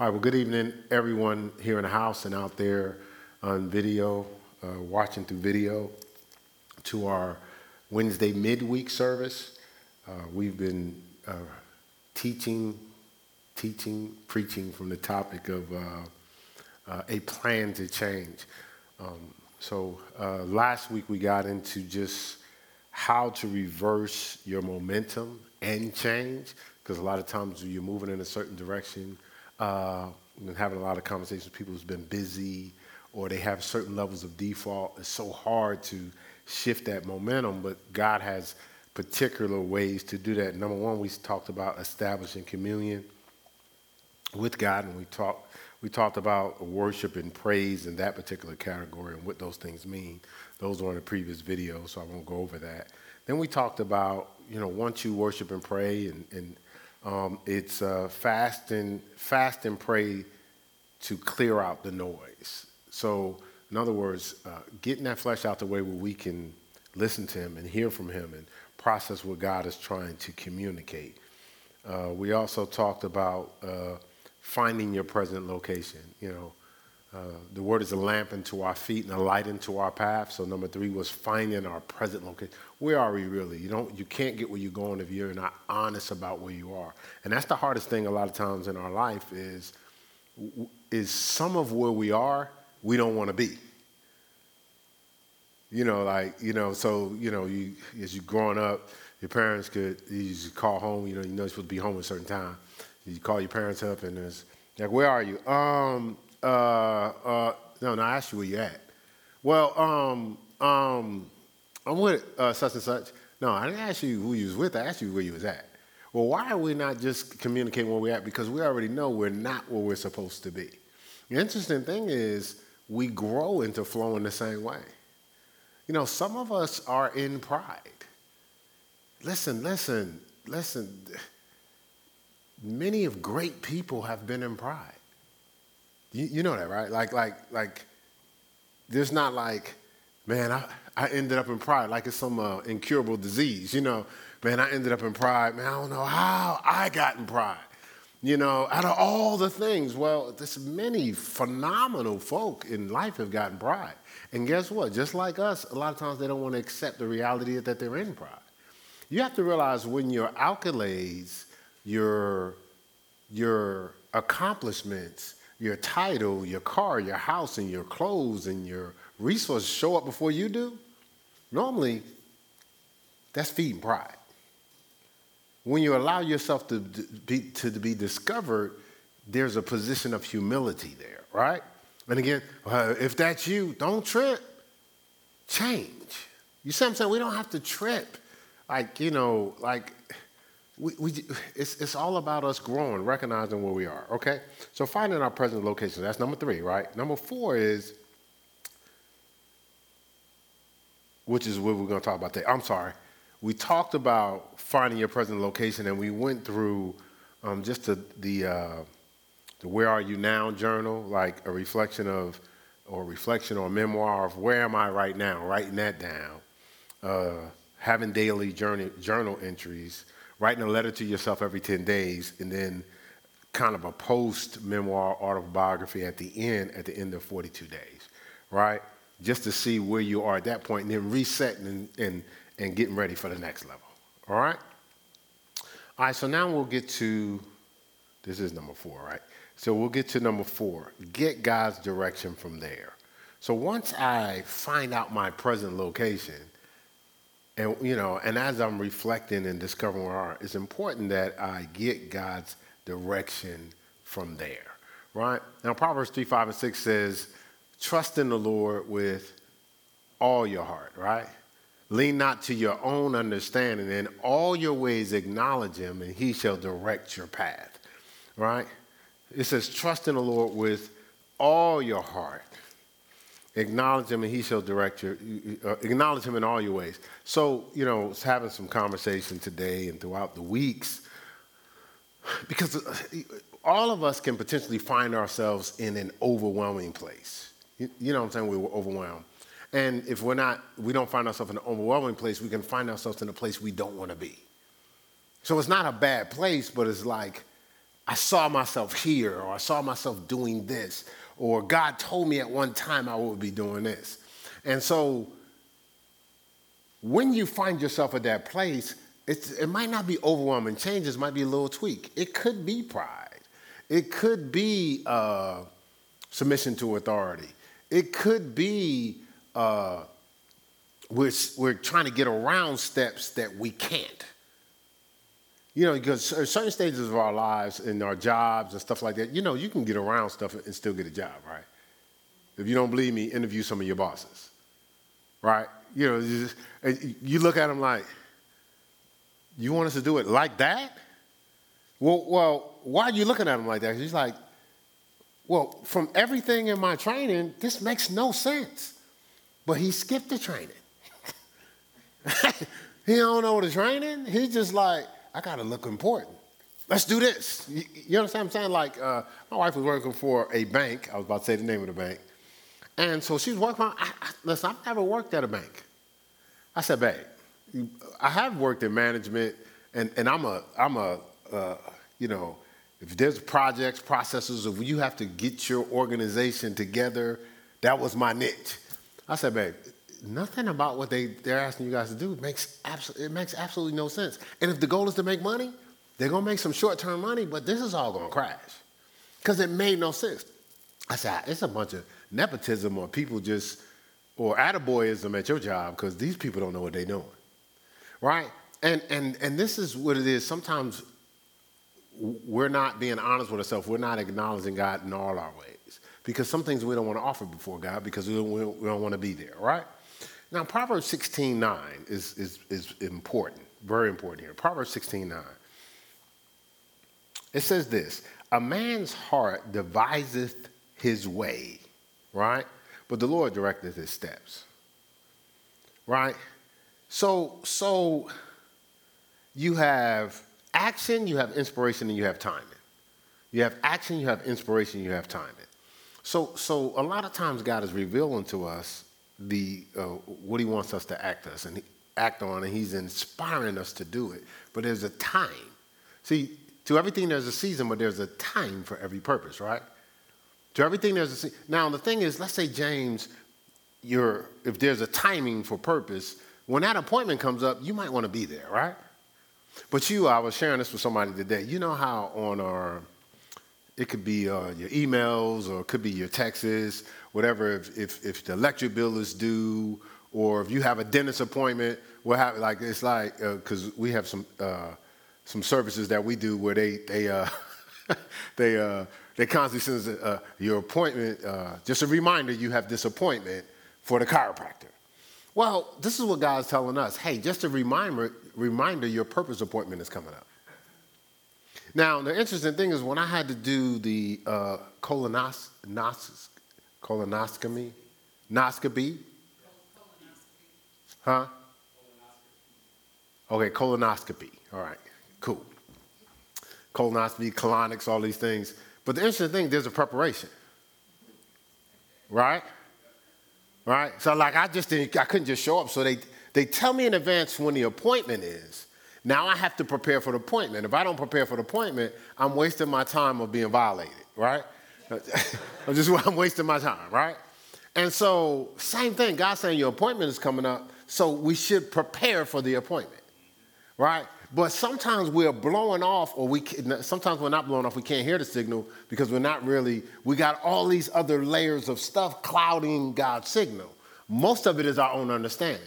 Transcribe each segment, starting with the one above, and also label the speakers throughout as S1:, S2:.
S1: All right, well, good evening, everyone here in the house and out there on video, uh, watching through video, to our Wednesday midweek service. Uh, we've been uh, teaching, teaching, preaching from the topic of uh, uh, a plan to change. Um, so uh, last week we got into just how to reverse your momentum and change, because a lot of times you're moving in a certain direction, uh, been having a lot of conversations with people who's been busy or they have certain levels of default. It's so hard to shift that momentum, but God has particular ways to do that. Number one, we talked about establishing communion with God, and we talked we talked about worship and praise in that particular category and what those things mean. Those were in the previous video, so I won't go over that. Then we talked about you know once you worship and pray and, and um, it's uh, fast and fast and pray to clear out the noise. So, in other words, uh, getting that flesh out the way where we can listen to Him and hear from Him and process what God is trying to communicate. Uh, we also talked about uh, finding your present location. You know, uh, the word is a lamp unto our feet and a light into our path. So number three was finding our present location. Where are we really? You don't, you can't get where you're going if you're not honest about where you are. And that's the hardest thing a lot of times in our life is, is some of where we are, we don't want to be. You know, like, you know, so, you know, you, as you're growing up, your parents could, you call home, you know, you know you're supposed to be home at a certain time. You call your parents up and it's like, where are you? Um, uh, uh, no, no, I asked you where you're at. Well, um, um, I'm with uh, such and such. No, I didn't ask you who you was with. I asked you where you was at. Well, why are we not just communicating where we're at? Because we already know we're not where we're supposed to be. The interesting thing is we grow into flowing the same way. You know, some of us are in pride. Listen, listen, listen. Many of great people have been in pride. You, you know that, right? Like, like, like, there's not like, man, I, I ended up in pride, like it's some uh, incurable disease. You know, man, I ended up in pride. Man, I don't know how I got in pride. You know, out of all the things, well, there's many phenomenal folk in life have gotten pride. And guess what? Just like us, a lot of times they don't want to accept the reality that they're in pride. You have to realize when your accolades, your, your accomplishments, your title, your car, your house, and your clothes and your resources show up before you do, normally that's feeding pride. When you allow yourself to be, to be discovered, there's a position of humility there, right? And again, uh, if that's you, don't trip. Change. You see what I'm saying? We don't have to trip. Like, you know, like we, we, it's, it's all about us growing, recognizing where we are, okay? So finding our present location, that's number three, right? Number four is, which is what we're to talk about today. I'm sorry. We talked about finding your present location, and we went through um, just the, the, uh, the Where Are You Now journal, like a reflection of, or reflection or memoir of where am I right now, writing that down, uh, having daily journal, journal entries, writing a letter to yourself every 10 days, and then kind of a post memoir autobiography at the end, at the end of 42 days, right? Just to see where you are at that point, and then resetting and, and, and getting ready for the next level, all right? All right, so now we'll get to this is number four, right? So we'll get to number four get God's direction from there. So once I find out my present location, and you know, and as I'm reflecting and discovering where I are, it's important that I get God's direction from there. Right? Now Proverbs 3, 5, and 6 says, trust in the Lord with all your heart, right? Lean not to your own understanding, in all your ways acknowledge him, and he shall direct your path. Right? It says, trust in the Lord with all your heart acknowledge him and he shall direct you uh, acknowledge him in all your ways. So you know having some conversation today and throughout the weeks because uh, all of us can potentially find ourselves in an overwhelming place. You, you know what i'm saying? We were overwhelmed. And if we're not we don't find ourselves in an overwhelming place we can find ourselves in a place we don't want to be. So it's not a bad place but it's like I saw myself here, or I saw myself doing this, or God told me at one time I would be doing this. And so when you find yourself at that place, it might not be overwhelming changes, might be a little tweak. It could be pride. It could be uh, submission to authority. It could be uh, we're, we're trying to get around steps that we can't. You know, because certain stages of our lives and our jobs and stuff like that, you know, you can get around stuff and still get a job, right? If you don't believe me, interview some of your bosses, right? You know, you, just, you look at them like, you want us to do it like that? Well, well, why are you looking at him like that? He's like, well, from everything in my training, this makes no sense. But he skipped the training. he don't know the training. He's just like, I gotta look important. Let's do this. You, you understand what I'm saying? Like, uh, my wife was working for a bank. I was about to say the name of the bank. And so she was working on, I, I, listen, I've never worked at a bank. I said, babe, I have worked in management, and, and I'm a, I'm a, uh, you know, if there's projects, processes, if you have to get your organization together, that was my niche. I said, babe, nothing about what they, they're asking you guys to do makes it makes absolutely no sense. And if the goal is to make money, they're gonna make some short-term money, but this is all gonna crash. Because it made no sense. I said, ah, it's a bunch of nepotism or people just, or attaboyism at your job, because these people don't know what they're doing. Right? And and and this is what it is. Sometimes we're not being honest with ourselves. We're not acknowledging God in all our ways. Because some things we don't want to offer before God because we don't, we don't want to be there, right? Now, Proverbs 16 9 is, is, is important, very important here. Proverbs 16 9. It says this A man's heart deviseth his way, right? But the Lord directeth his steps, right? So, so you have action, you have inspiration, and you have timing. You have action, you have inspiration, you have timing. So, so a lot of times God is revealing to us the uh, what He wants us to act us and act on, and He's inspiring us to do it. But there's a time. See, to everything there's a season, but there's a time for every purpose, right? To everything there's a season. Now the thing is, let's say James, you're if there's a timing for purpose, when that appointment comes up, you might want to be there, right? But you, I was sharing this with somebody today. You know how on our it could be uh, your emails or it could be your taxes, whatever. If, if, if, the electric bill is due or if you have a dentist appointment, what happen, like it's like because uh, we have some uh, some services that we do where they they uh, they uh, they constantly send uh, your appointment. just a reminder, you have this appointment for the chiropractor. Well, this is what God's telling us. Hey, just a reminder, reminder, your purpose appointment is coming up. Now, the interesting thing is when I had to do the uh, colonos- nos- colonoscopy, noscopy, huh? Okay, colonoscopy. All right, cool. Colonoscopy, colonics, all these things. But the interesting thing, there's a preparation, right? Right. So like I just didn't, I couldn't just show up. So they they tell me in advance when the appointment is. Now I have to prepare for the appointment. If I don't prepare for the appointment, I'm wasting my time of being violated, right? I'm just I'm wasting my time, right? And so, same thing. God saying your appointment is coming up, so we should prepare for the appointment, right? But sometimes we're blowing off, or we sometimes we're not blowing off. We can't hear the signal because we're not really. We got all these other layers of stuff clouding God's signal. Most of it is our own understanding.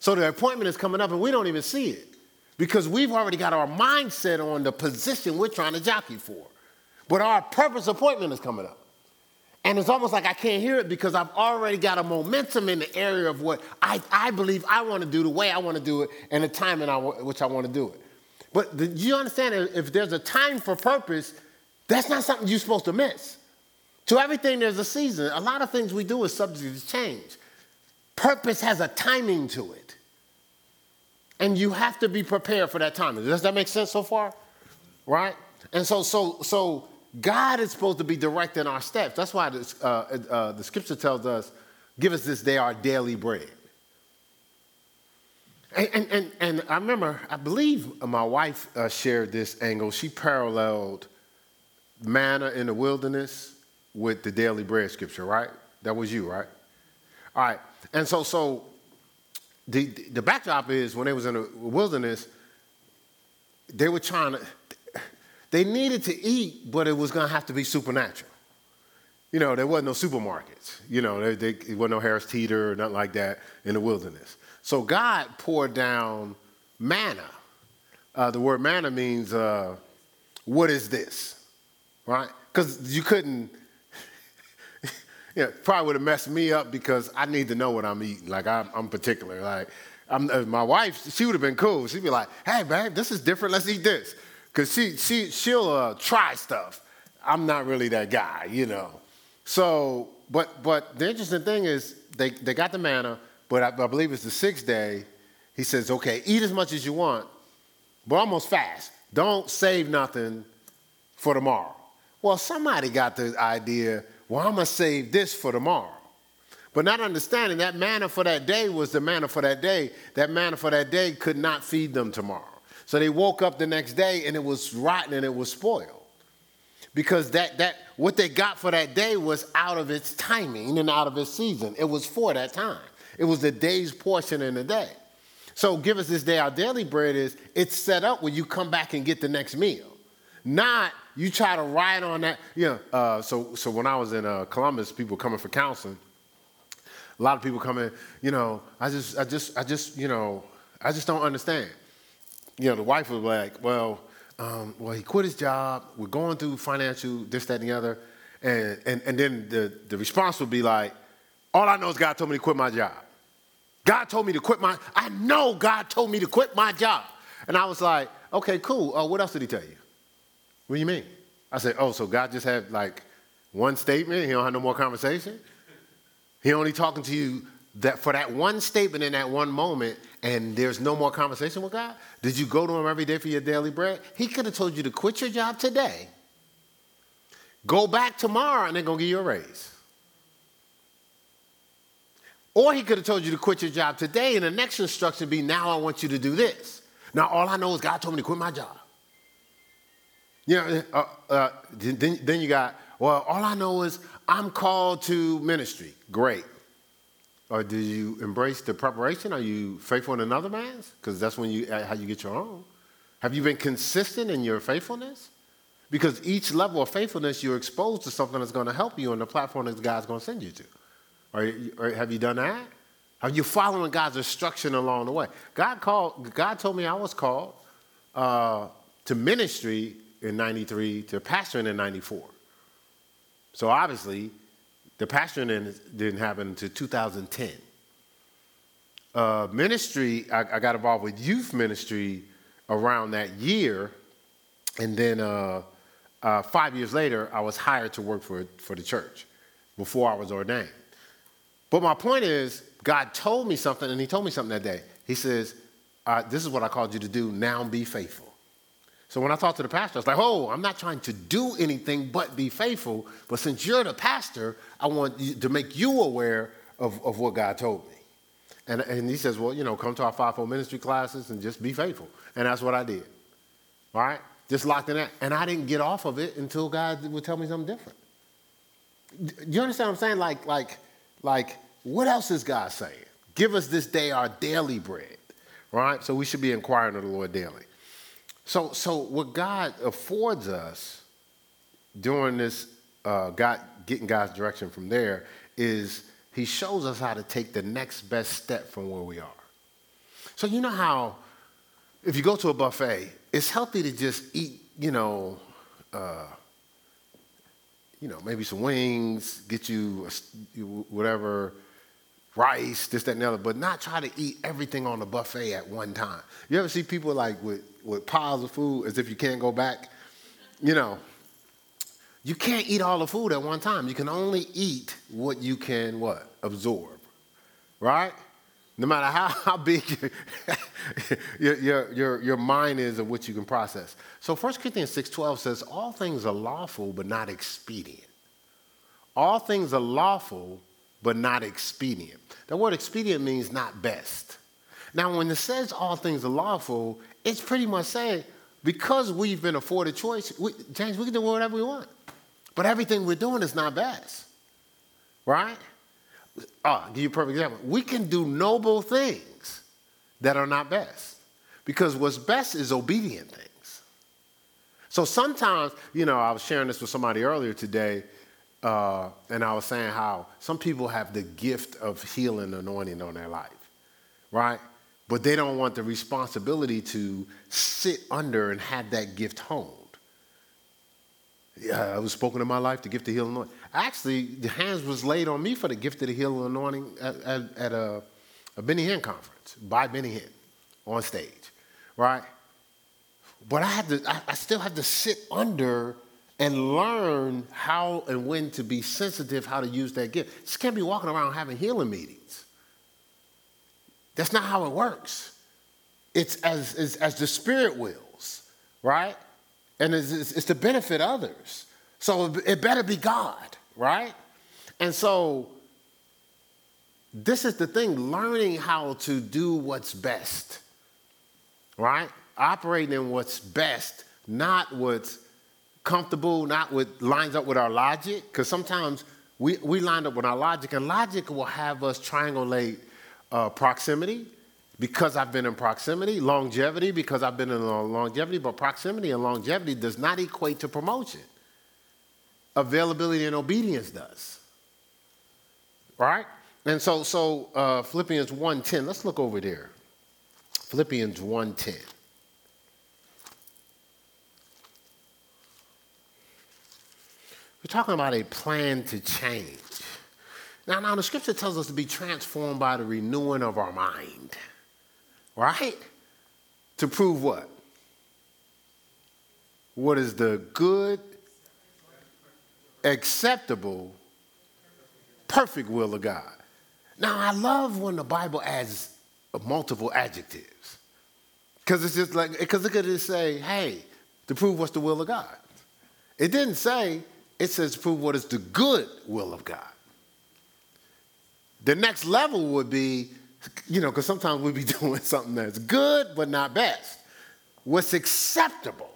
S1: So the appointment is coming up, and we don't even see it because we've already got our mindset on the position we're trying to jockey for. But our purpose appointment is coming up. And it's almost like I can't hear it because I've already got a momentum in the area of what I, I believe I want to do, the way I want to do it, and the time in which I want to do it. But do you understand if there's a time for purpose, that's not something you're supposed to miss. To everything, there's a season. A lot of things we do is subject to change. Purpose has a timing to it. And you have to be prepared for that time. Does that make sense so far? Right? And so, so, so God is supposed to be directing our steps. That's why this, uh, uh, the scripture tells us, give us this day our daily bread. And, and, and, and I remember, I believe my wife uh, shared this angle. She paralleled manna in the wilderness with the daily bread scripture, right? That was you, right? All right. And so, so the, the backdrop is when they was in the wilderness, they were trying to, they needed to eat, but it was going to have to be supernatural. You know, there wasn't no supermarkets. You know, there, there, there wasn't no Harris Teeter or nothing like that in the wilderness. So God poured down manna. Uh, the word manna means, uh, what is this? Right? Because you couldn't, yeah, probably would have messed me up because I need to know what I'm eating. Like, I'm, I'm particular. Like, I'm, my wife, she would have been cool. She'd be like, hey, babe, this is different. Let's eat this. Because she, she, she'll uh, try stuff. I'm not really that guy, you know. So, but, but the interesting thing is they, they got the manna, but I, I believe it's the sixth day. He says, okay, eat as much as you want, but almost fast. Don't save nothing for tomorrow. Well, somebody got the idea, well, I'm going to save this for tomorrow. But not understanding that manna for that day was the manna for that day. That manna for that day could not feed them tomorrow. So they woke up the next day and it was rotten and it was spoiled. Because that, that what they got for that day was out of its timing and out of its season. It was for that time. It was the day's portion in the day. So give us this day our daily bread is it's set up when you come back and get the next meal. Not you try to ride on that. Yeah. uh, so, so when I was in uh, Columbus, people coming for counseling, a lot of people coming. you know, I just, I just, I just, you know, I just don't understand. You know, the wife was like, well, um, well, he quit his job. We're going through financial this, that, and the other. And, and, and then the, the response would be like, all I know is God told me to quit my job. God told me to quit my, I know God told me to quit my job. And I was like, okay, cool. Uh, what else did he tell you? What do you mean? I said, oh, so God just had like one statement? He don't have no more conversation? He only talking to you that for that one statement in that one moment, and there's no more conversation with God? Did you go to him every day for your daily bread? He could have told you to quit your job today, go back tomorrow, and they're gonna give you a raise. Or he could have told you to quit your job today, and the next instruction be, now I want you to do this. Now all I know is God told me to quit my job. You know, uh, uh, then, then you got, well, all I know is I'm called to ministry. Great. Or do you embrace the preparation? Are you faithful in another man's? Because that's when you uh, how you get your own. Have you been consistent in your faithfulness? Because each level of faithfulness, you're exposed to something that's going to help you on the platform that God's going to send you to. Or, or have you done that? Are you following God's instruction along the way? God called. God told me I was called uh, to ministry in '93, to pastoring in '94. So obviously, the pastoring didn't happen until 2010. Uh, ministry, I, I, got involved with youth ministry around that year, and then uh, uh, five years later, I was hired to work for, for the church before I was ordained. But my point is, God told me something, and He told me something that day. He says, This is what I called you to do, now be faithful. So when I talked to the pastor, I was like, oh, I'm not trying to do anything but be faithful. But since you're the pastor, I want to make you aware of, of what God told me. And, and he says, well, you know, come to our fivefold ministry classes and just be faithful. And that's what I did. All right? Just locked in that. And I didn't get off of it until God would tell me something different. Do you understand what I'm saying? Like, like, like, what else is God saying? Give us this day our daily bread. Right? So we should be inquiring of the Lord daily. So, so what God affords us during this, uh, God, getting God's direction from there, is He shows us how to take the next best step from where we are. So, you know how if you go to a buffet, it's healthy to just eat, you know, uh, you know, maybe some wings, get you a, whatever rice, this, that, and the other, but not try to eat everything on the buffet at one time. You ever see people like with, with piles of food as if you can't go back? You know, you can't eat all the food at one time. You can only eat what you can what? Absorb. Right? No matter how, how big your, your, your, your mind is of what you can process. So 1 Corinthians 6.12 says, all things are lawful but not expedient. All things are lawful but not expedient. The word expedient means not best. Now, when it says all things are lawful, it's pretty much saying because we've been afforded choice, we, James, we can do whatever we want. But everything we're doing is not best. Right? Oh, I'll give you a perfect example. We can do noble things that are not best. Because what's best is obedient things. So sometimes, you know, I was sharing this with somebody earlier today, uh, and I was saying how some people have the gift of healing anointing on their life, right? But they don't want the responsibility to sit under and have that gift honed. Yeah, I was spoken in my life, the gift of healing anointing. Actually, the hands was laid on me for the gift of the healing anointing at, at, at a, a Benny Hinn conference by Benny Hinn on stage, right? But I had to, I, I still had to sit under and learn how and when to be sensitive, how to use that gift. Just can't be walking around having healing meetings. That's not how it works. It's as, as, as the Spirit wills, right? And it's, it's, it's to benefit others. So it better be God, right? And so this is the thing learning how to do what's best, right? Operating in what's best, not what's comfortable, not with lines up with our logic, because sometimes we, we line up with our logic, and logic will have us triangulate uh, proximity because I've been in proximity, longevity because I've been in longevity, but proximity and longevity does not equate to promotion. Availability and obedience does. Right? And so, so uh, Philippians 1.10, let's look over there. Philippians 1.10. We're talking about a plan to change. Now, now the scripture tells us to be transformed by the renewing of our mind. Right? To prove what? What is the good, acceptable, perfect will of God. Now, I love when the Bible adds multiple adjectives. Because it's just like, because look at it say, hey, to prove what's the will of God. It didn't say, it says to prove what is the good will of God. The next level would be, you know, because sometimes we'd be doing something that's good but not best. What's acceptable,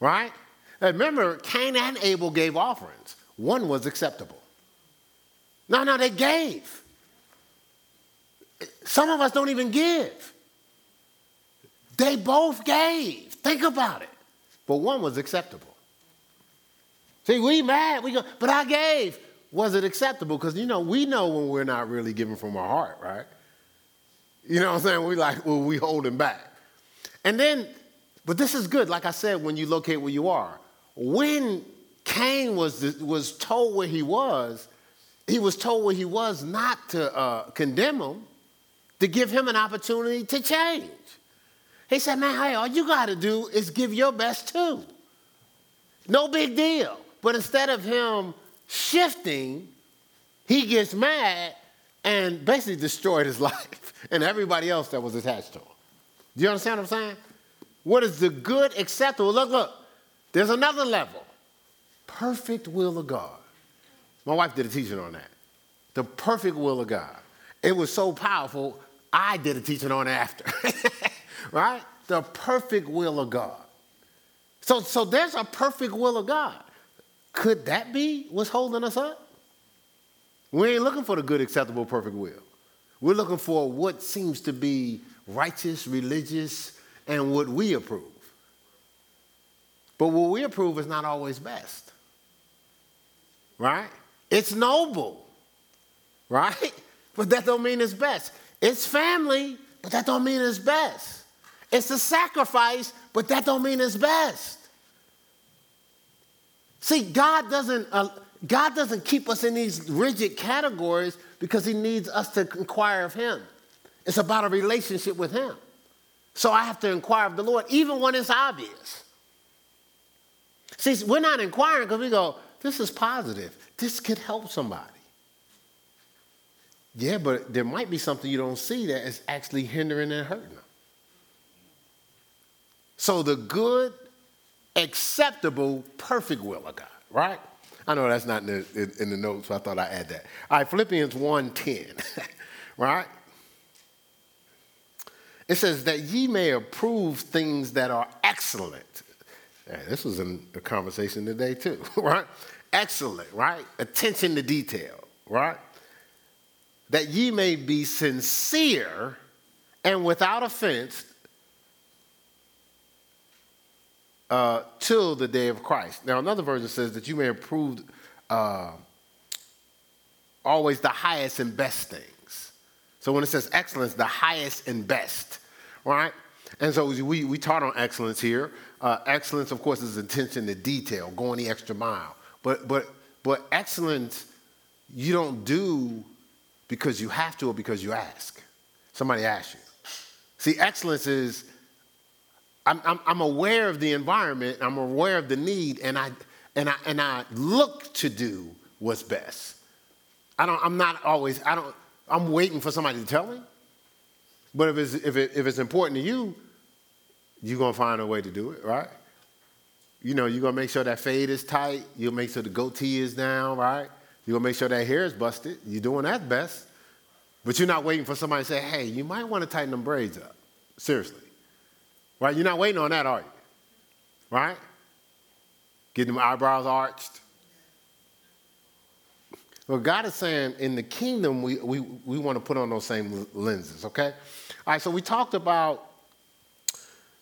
S1: right? Remember, Cain and Abel gave offerings. One was acceptable. No, no, they gave. Some of us don't even give. They both gave. Think about it. But one was acceptable. See, we mad. We go, but I gave. Was it acceptable? Because you know, we know when we're not really giving from our heart, right? You know what I'm saying? We like, well, we holding back. And then, but this is good. Like I said, when you locate where you are. When Cain was, was told where he was, he was told where he was not to uh, condemn him, to give him an opportunity to change. He said, man, hey, all you got to do is give your best too. No big deal. But instead of him shifting, he gets mad and basically destroyed his life and everybody else that was attached to him. Do you understand what I'm saying? What is the good, acceptable? Look, look, there's another level. Perfect will of God. My wife did a teaching on that. The perfect will of God. It was so powerful, I did a teaching on it after. right? The perfect will of God. So, so there's a perfect will of God. Could that be what's holding us up? We ain't looking for the good, acceptable, perfect will. We're looking for what seems to be righteous, religious, and what we approve. But what we approve is not always best. Right? It's noble. Right? But that don't mean it's best. It's family, but that don't mean it's best. It's a sacrifice, but that don't mean it's best. See, God doesn't, uh, God doesn't keep us in these rigid categories because He needs us to inquire of Him. It's about a relationship with Him. So I have to inquire of the Lord, even when it's obvious. See, we're not inquiring because we go, this is positive. This could help somebody. Yeah, but there might be something you don't see that is actually hindering and hurting them. So the good acceptable, perfect will of God, right? I know that's not in the, in, in the notes, so I thought I'd add that. All right, Philippians 1.10, right? It says that ye may approve things that are excellent. Yeah, this was in a conversation today too, right? Excellent, right? Attention to detail, right? That ye may be sincere and without offense uh, till the day of Christ. Now, another version says that you may approve uh, always the highest and best things. So when it says excellence, the highest and best, right? And so we, we taught on excellence here. Uh, excellence, of course, is attention to detail, going the extra mile. But, but, but excellence, you don't do because you have to or because you ask. Somebody asks you. See, excellence is I'm, I'm, I'm aware of the environment, I'm aware of the need, and I, and, I, and I look to do what's best. I don't, I'm not always, I don't, I'm waiting for somebody to tell me. But if it's, if, it, if it's important to you, you're to find a way to do it, right? You know, you're to make sure that fade is tight. You'll make sure the goatee is down, right? You're to make sure that hair is busted. You're doing that best. But you're not waiting for somebody to say, hey, you might want to tighten them braids up. Seriously. Right? You're not waiting on that, are you? Right? Getting them eyebrows arched. Well, God is saying in the kingdom, we, we, we want to put on those same lenses, okay? All right, so we talked about,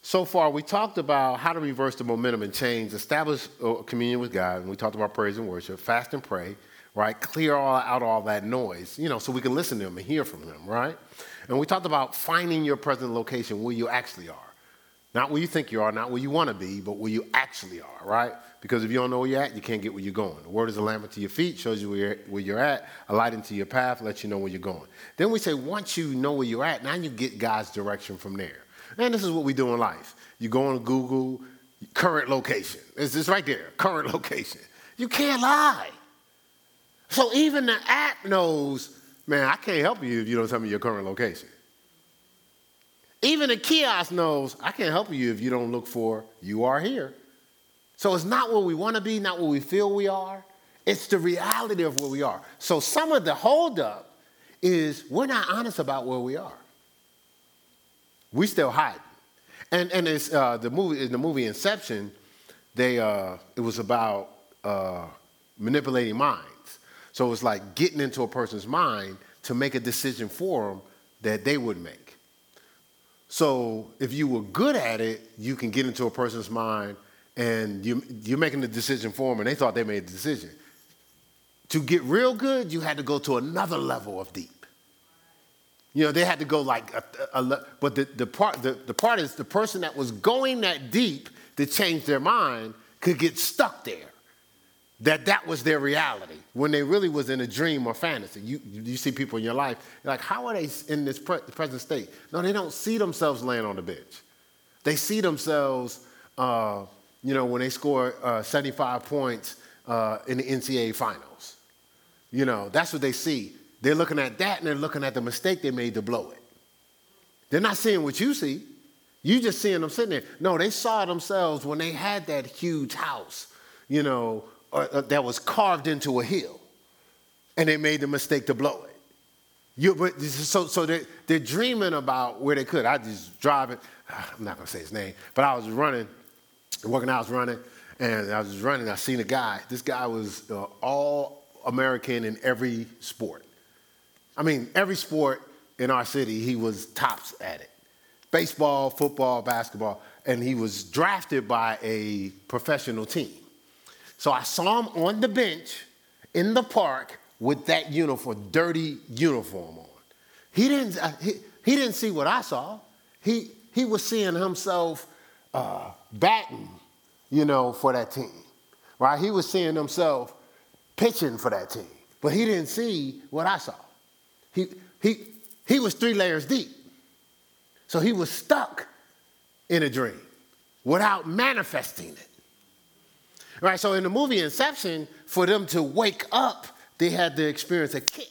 S1: so far, we talked about how to reverse the momentum and change, establish communion with God, and we talked about praise and worship, fast and pray, right? Clear all, out all that noise, you know, so we can listen to Him and hear from Him, right? And we talked about finding your present location where you actually are. Not where you think you are, not where you want to be, but where you actually are, right? Because if you don't know where you're at, you can't get where you're going. The word is a lamp unto your feet, shows you where you're, where you're at, a light into your path, lets you know where you're going. Then we say, once you know where you're at, now you get God's direction from there. And this is what we do in life. You go on Google, current location. It's just right there, current location. You can't lie. So even the app knows, man, I can't help you if you don't tell me your current location. Even the kiosk knows I can't help you if you don't look for you are here. So it's not what we want to be, not what we feel we are. It's the reality of where we are. So some of the holdup is we're not honest about where we are. We still hide. And and it's uh, the movie in the movie Inception, they uh, it was about uh, manipulating minds. So it's like getting into a person's mind to make a decision for them that they would make. So if you were good at it, you can get into a person's mind and you, you're making the decision for them and they thought they made the decision. To get real good, you had to go to another level of deep. You know, they had to go like, a, a, a, but the, the, part, the, the part is the person that was going that deep to change their mind could get stuck there that that was their reality when they really was in a dream or fantasy. You, you see people in your life, like, how are they in this pre- present state? No, they don't see themselves laying on the bench. They see themselves, uh, you know, when they score uh, 75 points uh, in the NCAA finals. You know, that's what they see. They're looking at that and they're looking at the mistake they made to blow it. They're not seeing what you see. You just seeing them sitting there. No, they saw themselves when they had that huge house, you know, uh, that was carved into a hill, and they made the mistake to blow it. You, but so, so they're, they're dreaming about where they could. I just driving. I'm not gonna say his name, but I was running, working I was running, and I was running. I seen a guy. This guy was uh, all American in every sport. I mean, every sport in our city, he was tops at it. Baseball, football, basketball, and he was drafted by a professional team. So I saw him on the bench in the park with that uniform, dirty uniform on. He didn't, uh, he, he didn't see what I saw. He, he was seeing himself uh, batting, you know, for that team, right? He was seeing himself pitching for that team, but he didn't see what I saw. He, he, he was three layers deep. So he was stuck in a dream without manifesting it. Right? So in the movie Inception, for them to wake up, they had to experience a kick.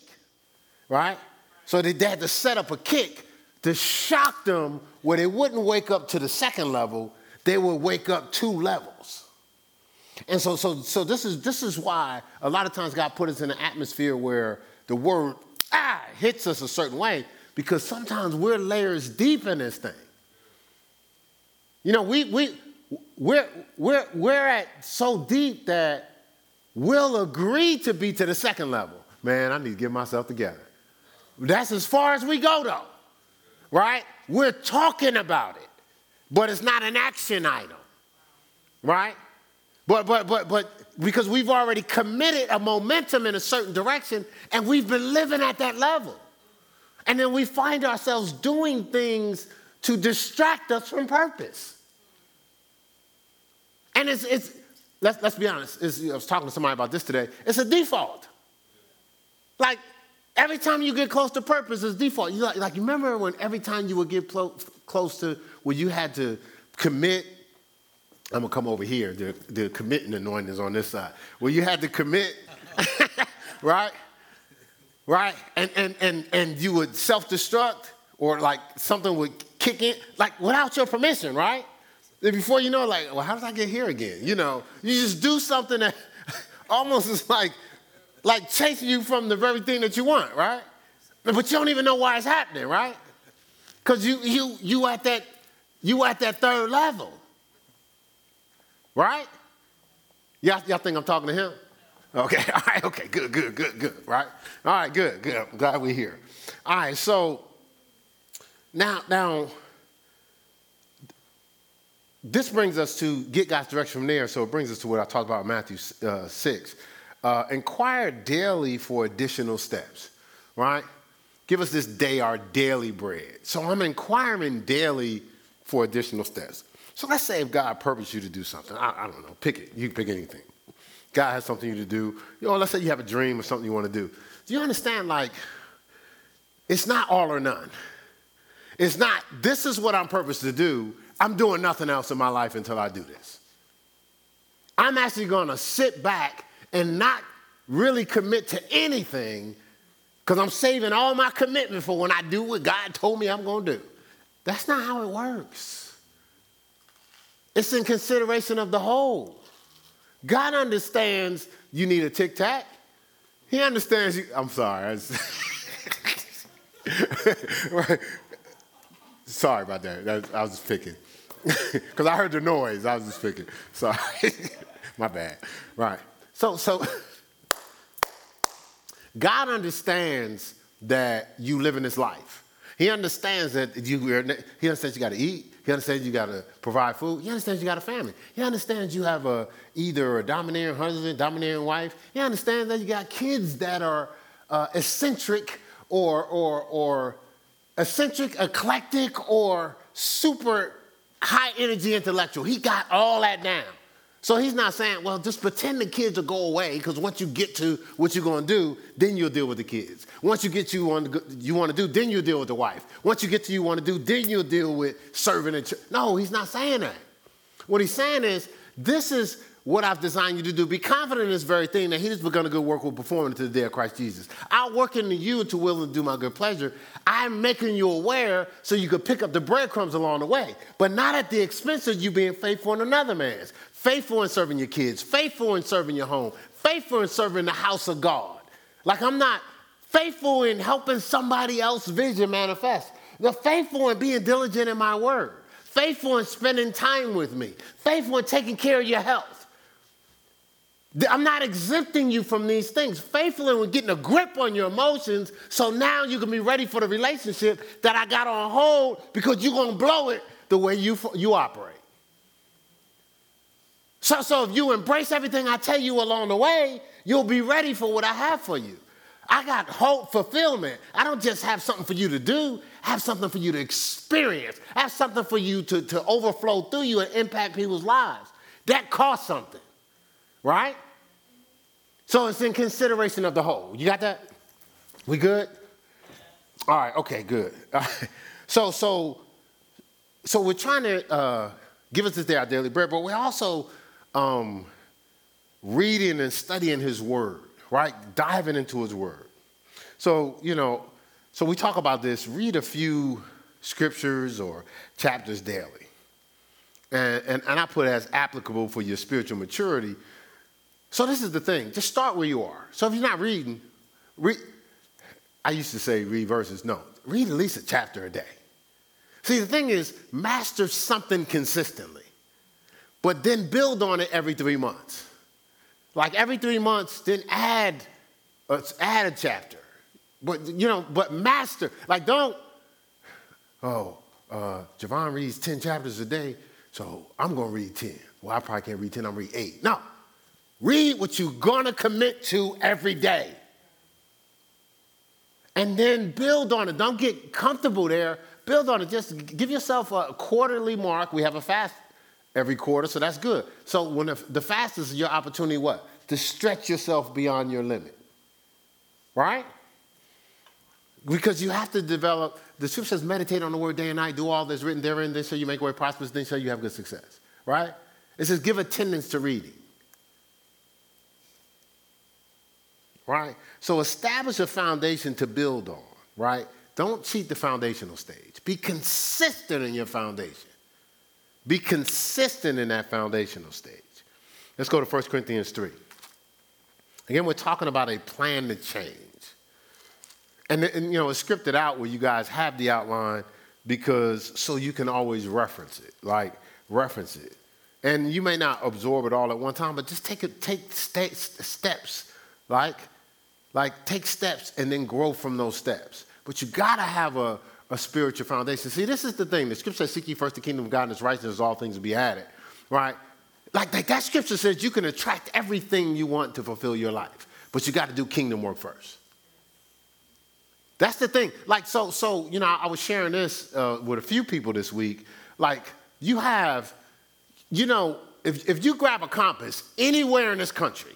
S1: Right? So they had to set up a kick to shock them where they wouldn't wake up to the second level, they would wake up two levels. And so, so, so this, is, this is why a lot of times God put us in an atmosphere where the word ah hits us a certain way because sometimes we're layers deep in this thing. You know, we, we, we're, we're, we're at so deep that we'll agree to be to the second level. Man, I need to get myself together. That's as far as we go, though, right? We're talking about it, but it's not an action item, right? But, but, but, but because we've already committed a momentum in a certain direction and we've been living at that level. And then we find ourselves doing things to distract us from purpose. And it's, it's let's, let's be honest, I was talking to somebody about this today. It's a default. Like every time you get close to purpose, it's default. You like, like you remember when every time you would get close, close to where you had to commit I'm gonna come over here. The, the committing anointing is on this side. where you had to commit, right? Right? And, and, and, and you would self destruct or like something would kick in, like without your permission, right? And before you know, like, well, how did I get here again? You know, you just do something that almost is like, like chasing you from the very thing that you want, right? But you don't even know why it's happening, right? Because you, you, you at that, you at that third level. Right? Y'all, y'all think I'm talking to him? Okay, all right, okay, good, good, good, good, right? All right, good, good. I'm glad we're here. All right, so now, now, this brings us to get God's direction from there. So it brings us to what I talked about in Matthew uh, 6. Uh, inquire daily for additional steps, right? Give us this day our daily bread. So I'm inquiring daily for additional steps. So let's say if God purposed you to do something. I, I, don't know, pick it. You can pick anything. God has something you to do. You know, let's say you have a dream or something you want to do. Do you understand? Like, it's not all or none. It's not, this is what I'm purposed to do. I'm doing nothing else in my life until I do this. I'm actually to sit back and not really commit to anything because I'm saving all my commitment for when I do what God told me I'm to do. That's not how it works. It's in consideration of the whole. God understands you need a tic tac. He understands you. I'm sorry. Sorry about that. I was just picking. Because I heard the noise. I was just picking. Sorry. My bad. Right. So, so God understands that you live in this life. He understands that you, he understands you got to eat. He understands you got to provide food. He understands you got a family. He understands you have a, either a domineering husband, domineering wife. He understands that you got kids that are uh, eccentric or, or, or eccentric, eclectic, or super high energy intellectual. He got all that down. So he's not saying, well, just pretend the kids will go away because once you get to what you're going to do, then you'll deal with the kids. Once you get to what you want to do, then you'll deal with the wife. Once you get to you want to do, then you'll deal with serving and church. No, he's not saying that. What he's saying is, this is what I've designed you to do. Be confident in this very thing that He has begun a good work will perform it to the day of Christ Jesus. I'll work in you to will and do my good pleasure. I'm making you aware so you could pick up the breadcrumbs along the way, but not at the expense of you being faithful in another man's. Faithful in serving your kids, faithful in serving your home, faithful in serving the house of God. Like I'm not faithful in helping somebody else's vision manifest. The faithful in being diligent in my word, faithful in spending time with me, faithful in taking care of your health I'm not exempting you from these things. Faithful in getting a grip on your emotions so now you can be ready for the relationship that I got on hold because you're going to blow it the way you, you operate. So, so if you embrace everything I tell you along the way, you'll be ready for what I have for you. I got hope, fulfillment. I don't just have something for you to do, I have something for you to experience. I have something for you to, to overflow through you and impact people's lives. That costs something right? So it's in consideration of the whole. You got that? We good? All right, okay, good. So, so, so we're trying to uh, give us this day our daily bread, but we're also um, reading and studying His Word, right? Diving into His Word. So, you know, so we talk about this. Read a few scriptures or chapters daily, and, and, and I put as applicable for your spiritual maturity so this is the thing. Just start where you are. So if you're not reading, read. I used to say read verses. No, read at least a chapter a day. See, the thing is, master something consistently. but then build on it every three months. Like every three months, then add, uh, add a chapter. But, you know, but master, like don't, oh, uh, Javon reads 10 chapters a day, so I'm to read 10. Well, I probably can't read 10, I'm read 8. No, read what you're going to commit to every day. And then build on it. Don't get comfortable there. Build on it. Just give yourself a quarterly mark. We have a fast every quarter, so that's good. So when the, the fast is your opportunity, what? To stretch yourself beyond your limit. Right? Because you have to develop, the scripture says, meditate on the word day and night, do all that's written therein, then shall you make way prosperous, then shall you have good success. Right? It says, give attendance to reading. Right? So establish a foundation to build on, right? Don't cheat the foundational stage. Be consistent in your foundation. Be consistent in that foundational stage. Let's go to 1 Corinthians 3. Again, we're talking about a plan to change. And, and, you know, it's scripted out where you guys have the outline because so you can always reference it, like reference it. And you may not absorb it all at one time, but just take it, take st- steps, like, like take steps and then grow from those steps. But you gotta have a, a spiritual foundation. See, this is the thing. The scripture says, "Seek ye first the kingdom of God and His righteousness; all things will be added." Right? Like, like that scripture says, you can attract everything you want to fulfill your life, but you got to do kingdom work first. That's the thing. Like, so, so you know, I was sharing this uh, with a few people this week. Like, you have, you know, if, if you grab a compass anywhere in this country,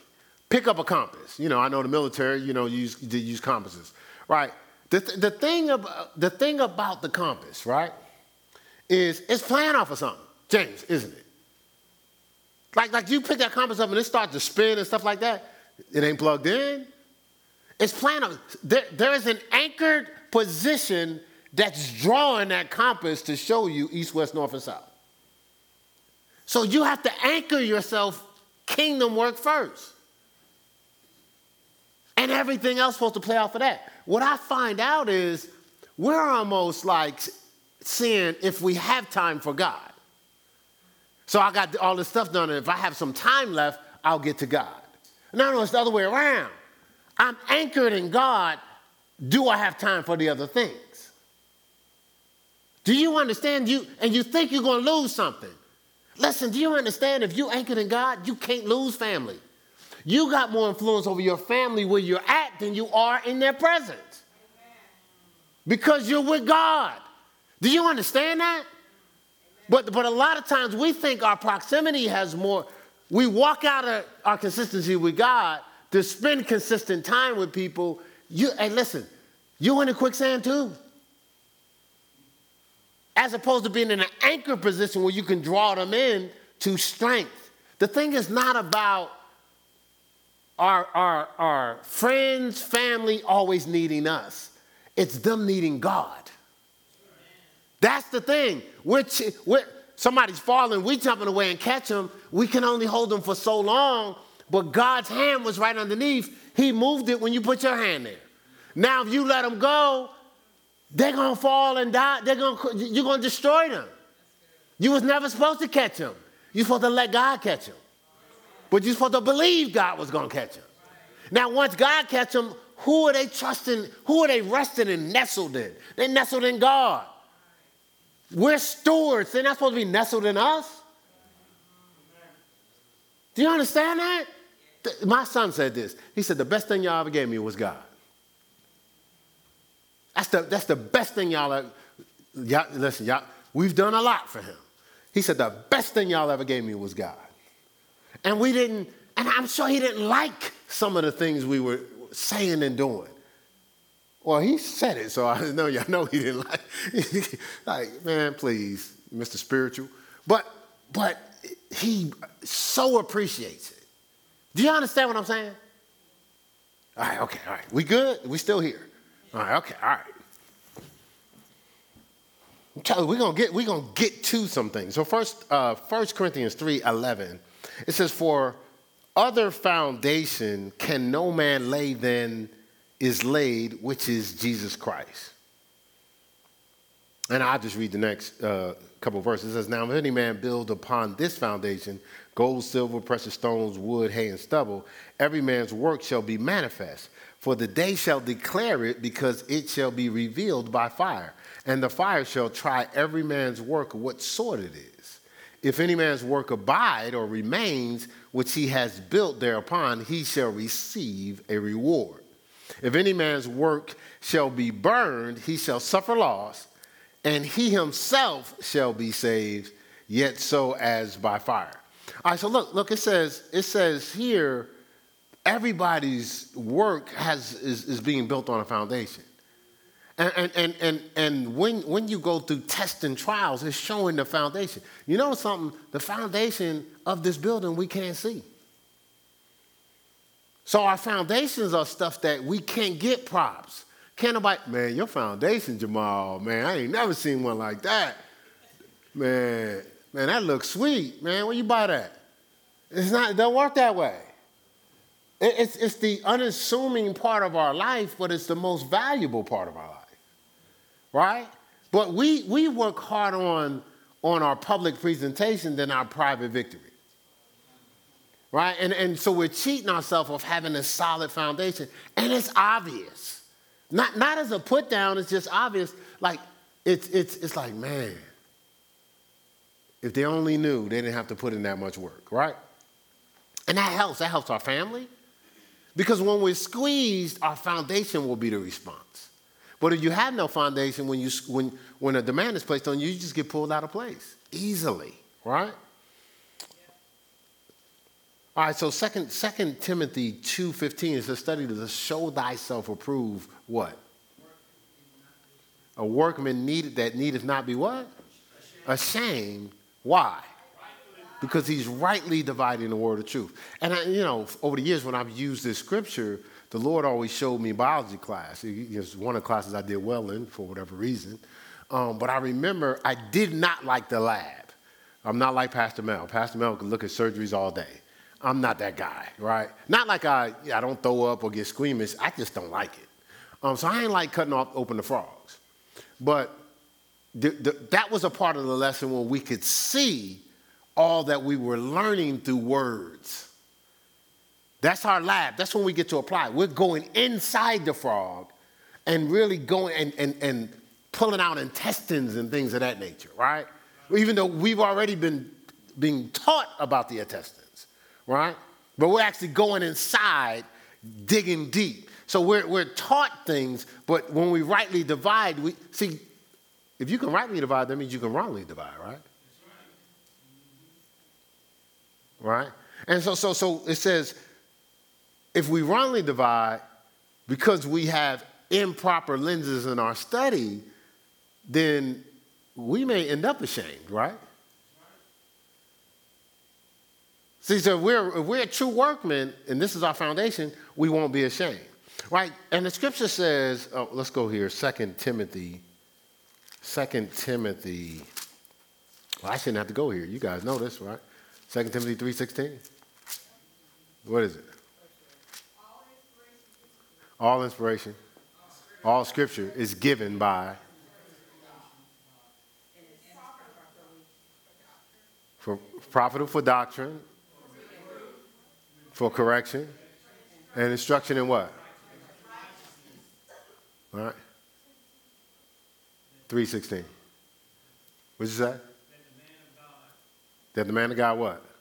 S1: pick up a compass. You know, I know the military, you know, use, use compasses, right? The, th- the, thing about, the thing about the compass, right, is it's playing off of something, James, isn't it? Like, like you pick that compass up and it starts to spin and stuff like that. It ain't plugged in. It's playing off. There, there is an anchored position that's drawing that compass to show you east, west, north, and south. So you have to anchor yourself kingdom work first. And everything else supposed to play off of that. What I find out is we're almost like seeing if we have time for God. So I got all this stuff done, and if I have some time left, I'll get to God. No, no, it's the other way around. I'm anchored in God. Do I have time for the other things? Do you understand? You and you think you're going to lose something. Listen, do you understand? If you anchored in God, you can't lose family. You got more influence over your family where you're at than you are in their presence. Because you're with God. Do you understand that? But, but a lot of times we think our proximity has more. We walk out of our consistency with God to spend consistent time with people. You, hey, listen, you're in a quicksand too. As opposed to being in an anchor position where you can draw them in to strength. The thing is not about our, our, our friends, family always needing us. It's them needing God. That's the thing. We're somebody's falling, we jumping away and catch them. We can only hold them for so long, but God's hand was right underneath. He moved it when you put your hand there. Now, if you let them go, they're gonna fall and die. They're gonna, you're gonna destroy them. You was never supposed to catch them. You're supposed to let God catch them. But you're supposed to believe God was going to catch him. Now, once God catch him, who are they trusting? Who are they resting and nestled in? They nestled in God. We're stewards. They're not supposed to be nestled in us. Do you understand that? My son said this. He said, The best thing y'all ever gave me was God. That's the, that's the best thing y'all ever. Y'all, listen, y'all, we've done a lot for him. He said, The best thing y'all ever gave me was God. And we didn't, and I'm sure he didn't like some of the things we were saying and doing. Well, he said it, so I know y'all know he didn't like. like, man, please, Mr. Spiritual. But, but he so appreciates it. Do you understand what I'm saying? All right, okay, all right. We good? We still here? All right, okay, all right. I'm telling you, we're gonna get we're gonna get to some things. So first, uh, 1 Corinthians 3 11 it says, For other foundation can no man lay than is laid, which is Jesus Christ. And I'll just read the next uh, couple verses. It says, Now, if any man build upon this foundation gold, silver, precious stones, wood, hay, and stubble, every man's work shall be manifest. For the day shall declare it, because it shall be revealed by fire. And the fire shall try every man's work what sort it is. If any man's work abide or remains, which he has built thereupon, he shall receive a reward. If any man's work shall be burned, he shall suffer loss and he himself shall be saved, yet so as by fire. All right, so look, look, it says, it says here, everybody's work has is, is being built on a foundation. And, and, and, and, when, when you go through tests and trials, it's showing the foundation. You know something? The foundation of this building we can't see. So our foundations are stuff that we can't get props. Can't nobody, man, your foundation, Jamal, man, I ain't never seen one like that. Man, man, that looks sweet, man. Where you buy that? It's not, it don't work that way. It's, it's the unassuming part of our life, but it's the most valuable part of our life, right? But we, we work hard on, on our public presentation than our private victory, right? And, and so we're cheating ourselves of having a solid foundation, and it's obvious. Not, not as a put down, it's just obvious. Like, it's, it's, it's like, man, if they only knew, they didn't have to put in that much work, right? And that helps. That helps our family. Because when we're squeezed, our foundation will be the response. But if you have no foundation, when, you, when, when a demand is placed on you, you just get pulled out of place easily, right? All right, so second, second Timothy 2.15 is a study to show thyself approved what? A workman needed that needeth not be what? Ashamed. Why? Because he's rightly dividing the word of truth. And I, you know, over the years when I've used this scripture, the Lord always showed me biology class. It was one of the classes I did well in for whatever reason. Um, but I remember I did not like the lab. I'm not like Pastor Mel. Pastor Mel could look at surgeries all day. I'm not that guy, right? Not like I, I don't throw up or get squeamish. I just don't like it. Um, so I ain't like cutting off open the frogs. But the, the, that was a part of the lesson when we could see all that we were learning through words. That's our lab. That's when we get to apply. We're going inside the frog and really going and, and, and pulling out intestines and things of that nature, right? Even though we've already been being taught about the intestines right? But we're actually going inside, digging deep. So we're, we're taught things, but when we rightly divide, we see, if you can rightly divide, that means you can wrongly divide, right? Right? And so, so, so it says, if we wrongly divide, because we have improper lenses in our study, then we may end up ashamed, right? See, so if we're, if we're true workmen, and this is our foundation, we won't be ashamed. Right? And the scripture says, oh, let's go here, 2 Timothy. 2 Timothy. Well, I shouldn't have to go here. You guys know this, right? 2 Timothy 3.16. What is it? All inspiration. All scripture is given by for profitable for doctrine, for correction and instruction in what? All right. 316. What's you say? That the man of God what?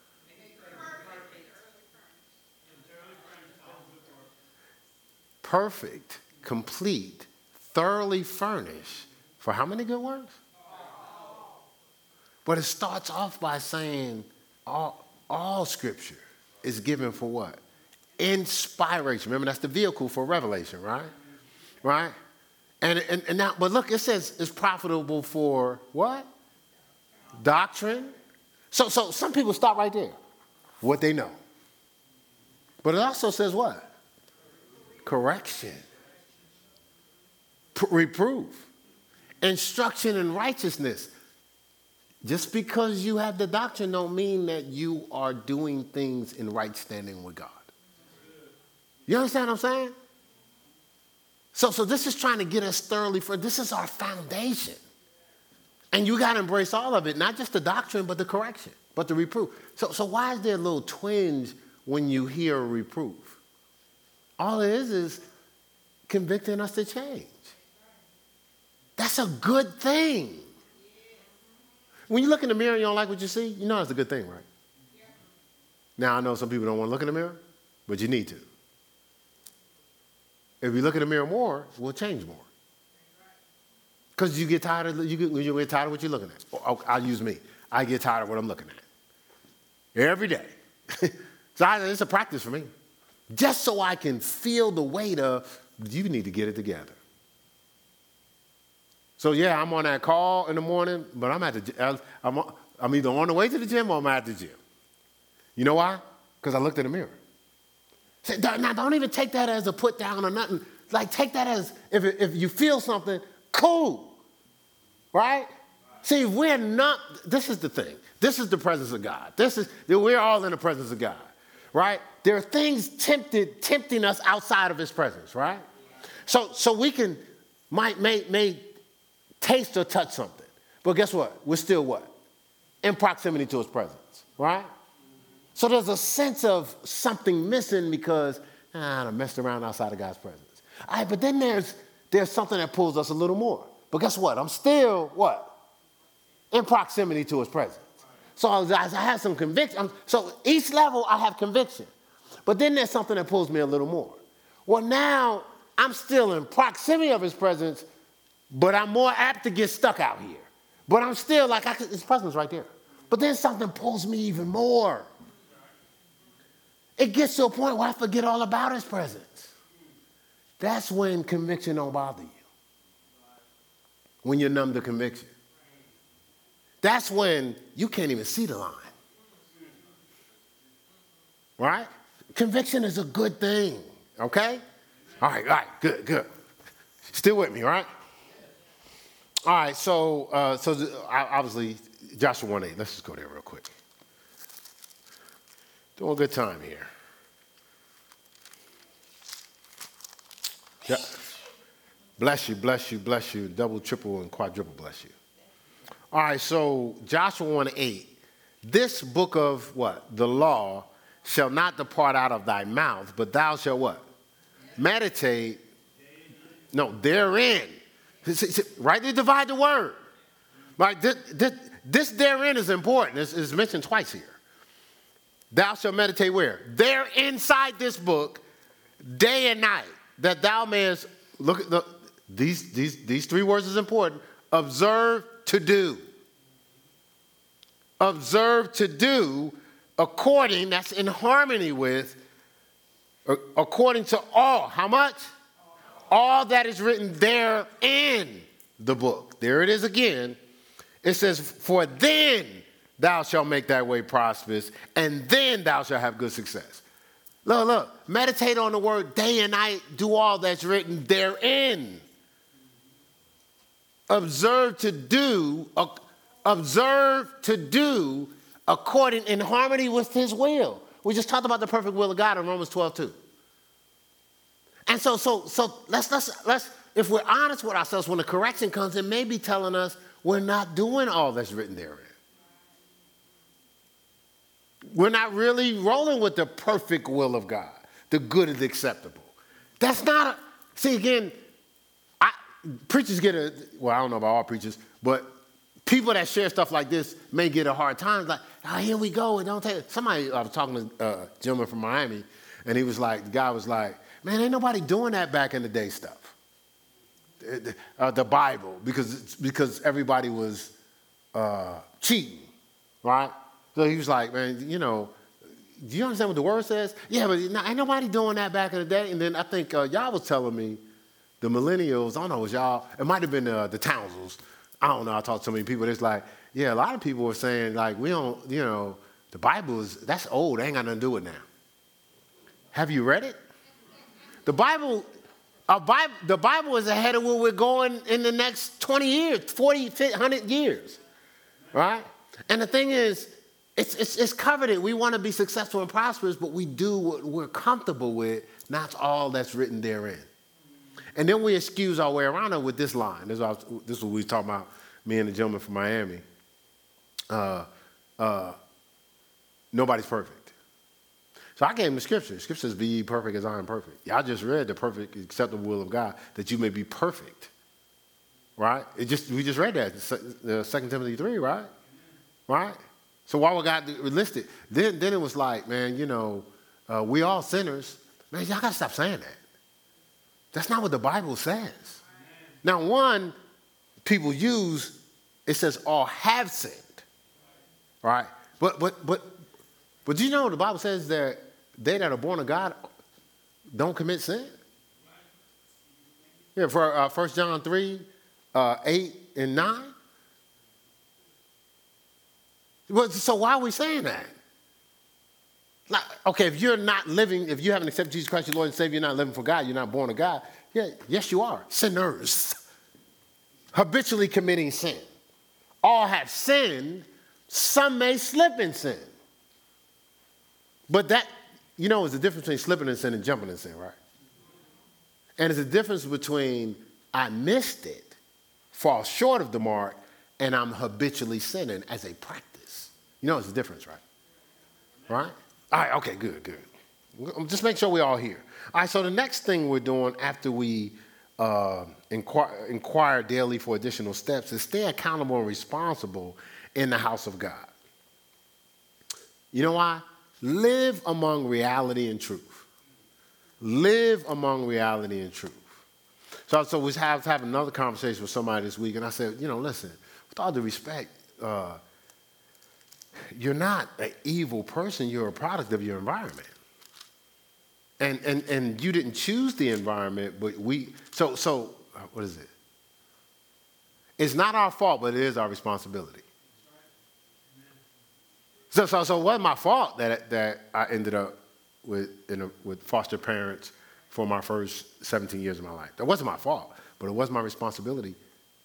S1: Perfect, complete, thoroughly furnished for how many good works? But it starts off by saying all, all scripture is given for what? Inspiration. Remember, that's the vehicle for revelation, right? Right? And, and, and now, but look, it says it's profitable for what? Doctrine. So, so some people stop right there. What they know. But it also says what? Correction. Reproof. Instruction in righteousness. Just because you have the doctrine don't mean that you are doing things in right standing with God. You understand what I'm saying? So, so this is trying to get us thoroughly for this is our foundation. And you got to embrace all of it, not just the doctrine, but the correction, but the reproof. So, so why is there a little twinge when you hear reproof? All it is is convicting us to change. That's a good thing. When you look in the mirror and you don't like what you see, you know that's a good thing, right? Now, I know some people don't want to look in the mirror, but you need to. If you look in the mirror more, we'll change more. Because you get tired of you get, you get tired of what you're looking at. I'll, I'll, use me. I get tired of what I'm looking at every day. so I, it's a practice for me, just so I can feel the weight of you need to get it together. So yeah, I'm on that call in the morning, but I'm at the I'm, I'm either on the way to the gym or I'm at the gym. You know why? Because I looked in the mirror. Now, don't even take that as a put down or nothing. Like, take that as if, if you feel something, cool. Right? See, we're not, this is the thing. This is the presence of God. This is, we're all in the presence of God. Right? There are things tempted, tempting us outside of his presence, right? So, so we can, might, may, may taste or touch something. But guess what? We're still what? In proximity to his presence, right? So there's a sense of something missing because ah, I messed around outside of God's presence. All right, but then there's there's something that pulls us a little more. But guess what? I'm still what? In proximity to his presence. So I have some conviction. So each level I have conviction. But then there's something that pulls me a little more. Well, now I'm still in proximity of his presence, but I'm more apt to get stuck out here. But I'm still like, I, his presence right there. But then something pulls me even more. It gets to a point where I forget all about his presence. That's when conviction don't bother you. When you're numb to conviction. That's when you can't even see the line. Right? Conviction is a good thing. Okay? All right, all right, good, good. Still with me, right? All right, so uh, so obviously Joshua 1 8. Let's just go there real quick. Doing a good time here. Yeah. Bless you, bless you, bless you. Double, triple, and quadruple bless you. All right, so Joshua 1 8. This book of what? The law shall not depart out of thy mouth, but thou shalt what? Meditate. No, therein. Rightly divide the word. Right? This, therein is important. It's, it's mentioned twice here. Thou shalt meditate where? There inside this book, day and night, that thou mayest look at the, these, these, these three words is important. Observe to do. Observe to do according, that's in harmony with, uh, according to all. How much? All that is written there in the book. There it is again. It says, For then thou shalt make thy way prosperous, and then thou shalt have good success. Look, look, meditate on the word day and night, do all that's written therein. Observe to do, uh, observe to do according in harmony with his will. We just talked about the perfect will of God in Romans 12, 2. And so, so, so let's, let's, let's, if we're honest with ourselves, when the correction comes, it may be telling us we're not doing all that's written therein. We're not really rolling with the perfect will of God, the good and acceptable. That's not a, see again, I, preachers get a, well, I don't know about all preachers, but people that share stuff like this may get a hard time. Like, oh, here we go. Don't take, somebody, I was talking to a gentleman from Miami, and he was like, the guy was like, man, ain't nobody doing that back in the day stuff. Uh, the Bible, because, because everybody was uh, cheating, right? So he was like, man, you know, do you understand what the word says? Yeah, but ain't nobody doing that back in the day. And then I think uh, y'all was telling me, the millennials, I don't know, was y'all, it might have been uh, the Townsends. I don't know, I talked to so many people. It's like, yeah, a lot of people are saying, like, we don't, you know, the Bible is, that's old, it ain't got nothing to do with it now. Have you read it? The Bible, Bible, the Bible is ahead of where we're going in the next 20 years, 40, 100 years, right? And the thing is, it's, it's, it's covered We want to be successful and prosperous, but we do what we're comfortable with, not all that's written therein. And then we excuse our way around it with this line. This is what, this is what we were talking about me and the gentleman from Miami. Uh, uh, nobody's perfect. So I gave him the scripture. The scripture says, Be ye perfect as I am perfect. Y'all just read the perfect, acceptable will of God, that you may be perfect. Right? It just we just read that, Second Timothy 3, right? Right? So why would God list it? Then, then it was like, man, you know, uh, we all sinners. Man, y'all got to stop saying that. That's not what the Bible says. Now, one, people use, it says all have sinned. Right? But but but but do you know the Bible says that they that are born of God don't commit sin? Yeah, for uh, 1 John 3, uh, 8 and 9. Well, so why are we saying that? Okay, if you're not living, if you haven't accepted Jesus Christ, your Lord and Savior, you're not living for God, you're not born of God. Yeah, yes, you are. Sinners. Habitually committing sin. All have sinned. Some may slip in sin. But that, you know, is the difference between slipping in sin and jumping in sin, right? And it's a difference between I missed it, fall short of the mark, and I'm habitually sinning as a practice. You know, it's a difference, right? Right? All right, okay, good, good. Just make sure we're all here. All right, so the next thing we're doing after we uh, inquire, inquire daily for additional steps is stay accountable and responsible in the house of God. You know why? Live among reality and truth. Live among reality and truth. So, so we have to have another conversation with somebody this week, and I said, you know, listen, with all due respect, uh, you're not an evil person, you're a product of your environment. And, and, and you didn't choose the environment, but we, so, so, uh, what is it? It's not our fault, but it is our responsibility. So, so, so it wasn't my fault that, that I ended up with, a, with foster parents for my first 17 years of my life. That wasn't my fault, but it was my responsibility.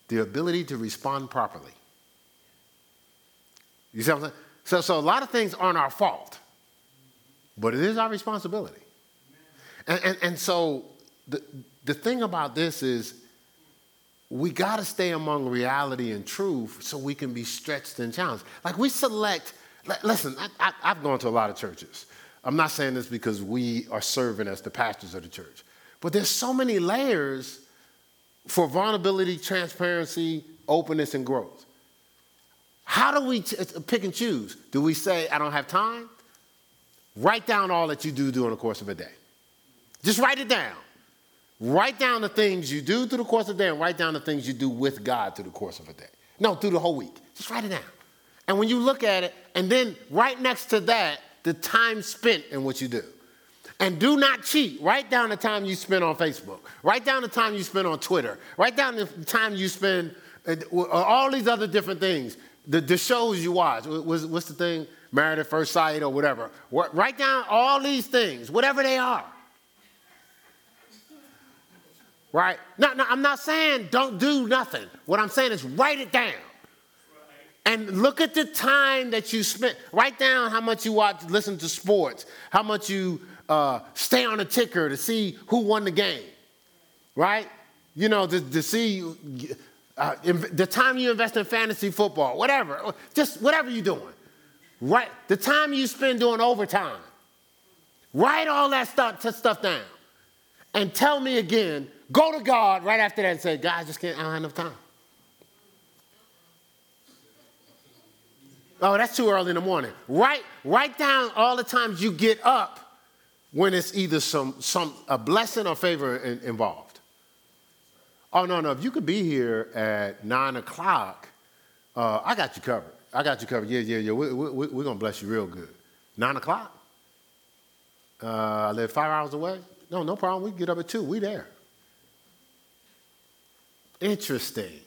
S1: The ability to respond properly. You see what I'm saying? So, so a lot of things aren't our fault, but it is our responsibility. And, and, and so the, the thing about this is we got to stay among reality and truth so we can be stretched and challenged. Like we select, listen, I, have gone to a lot of churches. I'm not saying this because we are serving as the pastors of the church, but there's so many layers for vulnerability, transparency, openness, and growth. How do we t- pick and choose? Do we say, I don't have time? Write down all that you do during the course of a day. Just write it down. Write down the things you do through the course of the day and write down the things you do with God through the course of a day. No, through the whole week. Just write it down. And when you look at it, and then right next to that, the time spent in what you do. And do not cheat. Write down the time you spend on Facebook. Write down the time you spend on Twitter. Write down the time you spend uh, all these other different things the, the shows you watch. What's, what's the thing? Married at First Sight or whatever. Write down all these things, whatever they are. Right? No, no, I'm not saying don't do nothing. What I'm saying is write it down. And look at the time that you spent. Write down how much you watch, listen to sports, how much you uh, stay on a ticker to see who won the game. Right? You know, to, to see uh, the time you invest in fantasy football, whatever, just whatever you're doing. Right, the time you spend doing overtime. Write all that stuff, stuff down. And tell me again, go to God right after that and say, God, I just can't, I don't have enough time. Oh, that's too early in the morning. Write, write down all the times you get up when it's either some, some a blessing or favor in, involved. Oh, no, no. If you could be here at 9 o'clock, uh, I got you covered. I got you covered. Yeah, yeah, yeah. We, we, we, we're going to bless you real good. 9 o'clock? Uh, I live five hours away? No, no problem. We get up at 2. We there. Interesting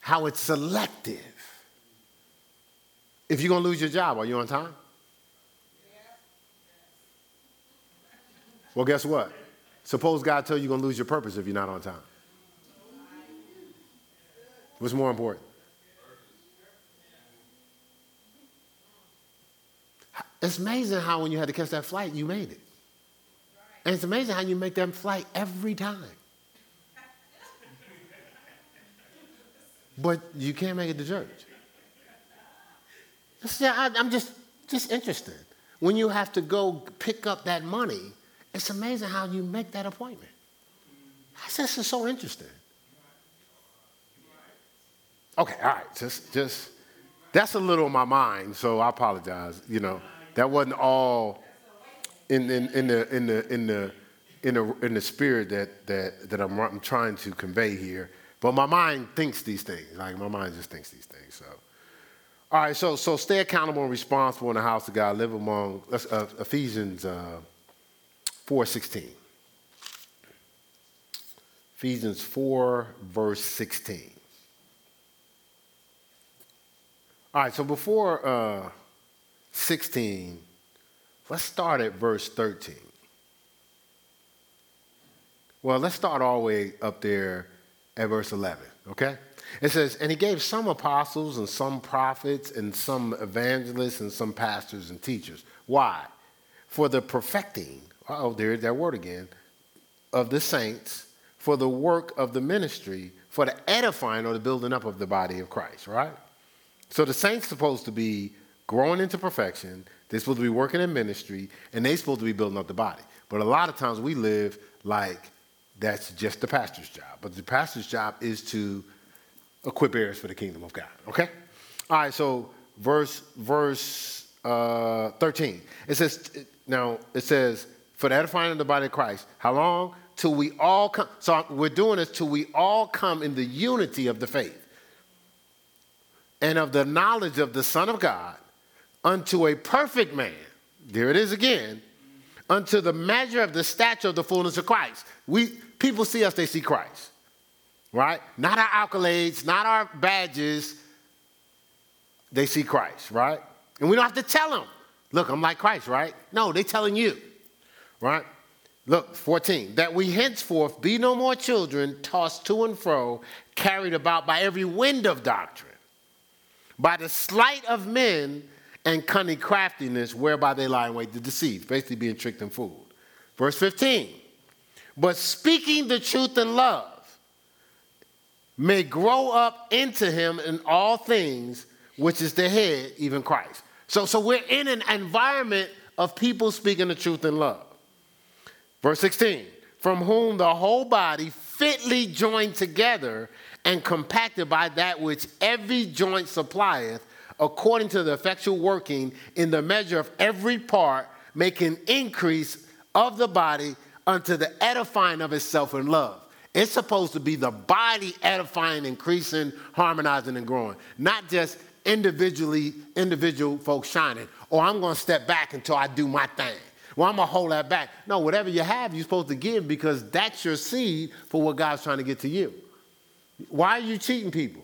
S1: how it's selective. If you're going to lose your job, are you on time? Well, guess what? Suppose God tell you you're going to lose your purpose if you're not on time. What's more important? It's amazing how when you had to catch that flight, you made it. And it's amazing how you make that flight every time. but you can't make it to church. I, I'm just, just interested. When you have to go pick up that money, it's amazing how you make that appointment. I said, this is so interesting. Okay, all right, just, just, that's a little on my mind, so I apologize. You know, that wasn't all in, in, in the, in the, in the, in the, in the spirit that, that, that I'm, I'm trying to convey here. But my mind thinks these things. Like my mind just thinks these things. So, all right. So, so stay accountable and responsible in the house of God. Live among uh, Ephesians uh, four sixteen. Ephesians four verse sixteen. All right. So before uh, sixteen, let's start at verse thirteen. Well, let's start all the way up there at verse 11, okay? It says, And he gave some apostles and some prophets and some evangelists and some pastors and teachers. Why? For the perfecting, oh, there's that word again, of the saints, for the work of the ministry, for the edifying or the building up of the body of Christ, right? So the saints supposed to be growing into perfection, they're supposed to be working in ministry, and they're supposed to be building up the body. But a lot of times we live like that's just the pastor's job. But the pastor's job is to equip heirs for the kingdom of God. Okay? All right, so verse verse uh, 13. It says, now it says, for the edifying of the body of Christ. How long? Till we all come. So we're doing this till we all come in the unity of the faith and of the knowledge of the Son of God unto a perfect man. There it is again. Unto the measure of the stature of the fullness of Christ. We people see us, they see Christ, right? Not our accolades, not our badges. They see Christ, right? And we don't have to tell them, look, I'm like Christ, right? No, they're telling you, right? Look, 14, that we henceforth be no more children tossed to and fro, carried about by every wind of doctrine, by the sleight of men and cunning craftiness whereby they lie in wait to deceive, basically being tricked and fooled. Verse 15, but speaking the truth in love may grow up into him in all things, which is the head, even Christ. So, so we're in an environment of people speaking the truth in love. Verse 16, from whom the whole body fitly joined together and compacted by that which every joint supplieth, according to the effectual working in the measure of every part, making increase of the body unto the edifying of itself in love. It's supposed to be the body edifying, increasing, harmonizing, and growing, not just individually, individual folks shining. Or I'm going to step back until I do my thing. Well, I'm going to hold that back. No, whatever you have, you're supposed to give because that's your seed for what God's trying to get to you. Why are you cheating people?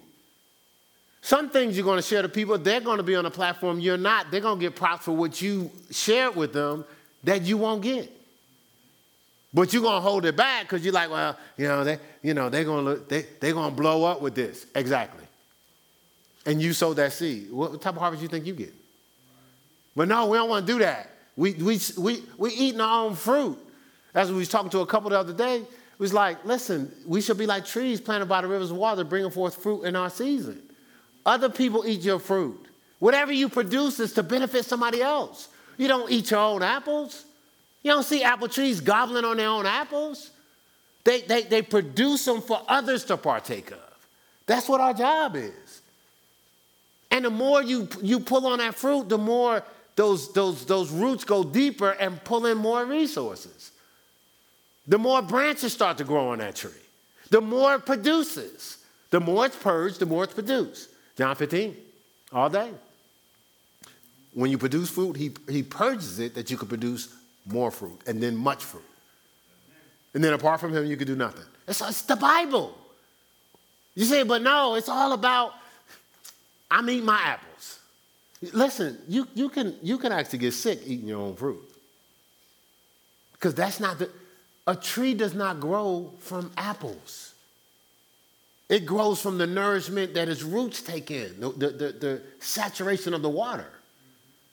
S1: Some things you're going to share to people, they're going to be on a platform you're not. They're going to get props for what you shared with them that you won't get. But you're gonna hold it back because you're like, well, you know, they, you know, they're gonna look, they, they're gonna blow up with this. Exactly. And you sowed that seed. What type of harvest you think you get? But no, we don't want to do that. We we we we eating our own fruit. As we was talking to a couple the other day, was like, listen, we should be like trees planted by the rivers of water, bringing forth fruit in our season. Other people eat your fruit. Whatever you produce is to benefit somebody else. You don't eat your own apples. You don't see apple trees gobbling on their own apples. They, they, they produce them for others to partake of. That's what our job is. And the more you, you pull on that fruit, the more those, those, those roots go deeper and pull in more resources. The more branches start to grow on that tree. The more it produces. The more it's purged, the more it's produced. John 15, all day. When you produce fruit, he, he purges it that you can produce more fruit, and then much fruit. And then apart from him, you can do nothing. It's, it's the Bible. You say, but no, it's all about I'm eating my apples. Listen, you, you, can, you can actually get sick eating your own fruit. Because that's not the, a tree does not grow from apples. It grows from the nourishment that its roots take in, the, the, the, the saturation of the water.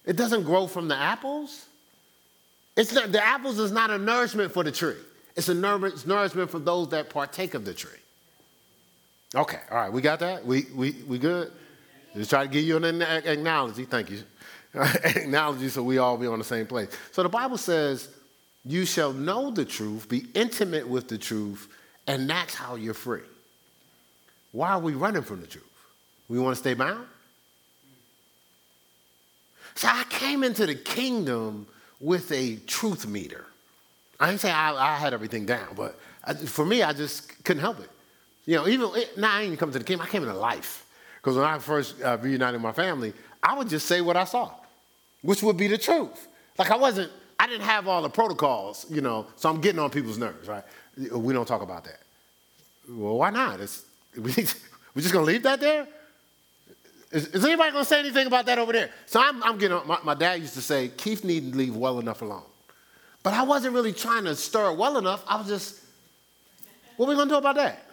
S1: It doesn't grow from the apples. It's not, the apples is not a nourishment for the tree. It's a nourishment for those that partake of the tree. Okay, all right, we got that? We, we, we good? Just try to give you an analogy. Thank you. analogy so we all be on the same place. So the Bible says, You shall know the truth, be intimate with the truth, and that's how you're free. Why are we running from the truth? We want to stay bound? So I came into the kingdom with a truth meter. I didn't say I, I had everything down, but I, for me, I just couldn't help it. You know, even now I didn't come to the kingdom, I came into life. Because when I first uh, reunited my family, I would just say what I saw, which would be the truth. Like I wasn't, I didn't have all the protocols, you know, so I'm getting on people's nerves, right? We don't talk about that. Well, why not? It's, we, we're just gonna leave that there? Is, is anybody gonna say anything about that over there? So I'm, I'm getting on, my, my dad used to say, Keith need to leave well enough alone. But I wasn't really trying to stir well enough. I was just, what are we gonna do about that?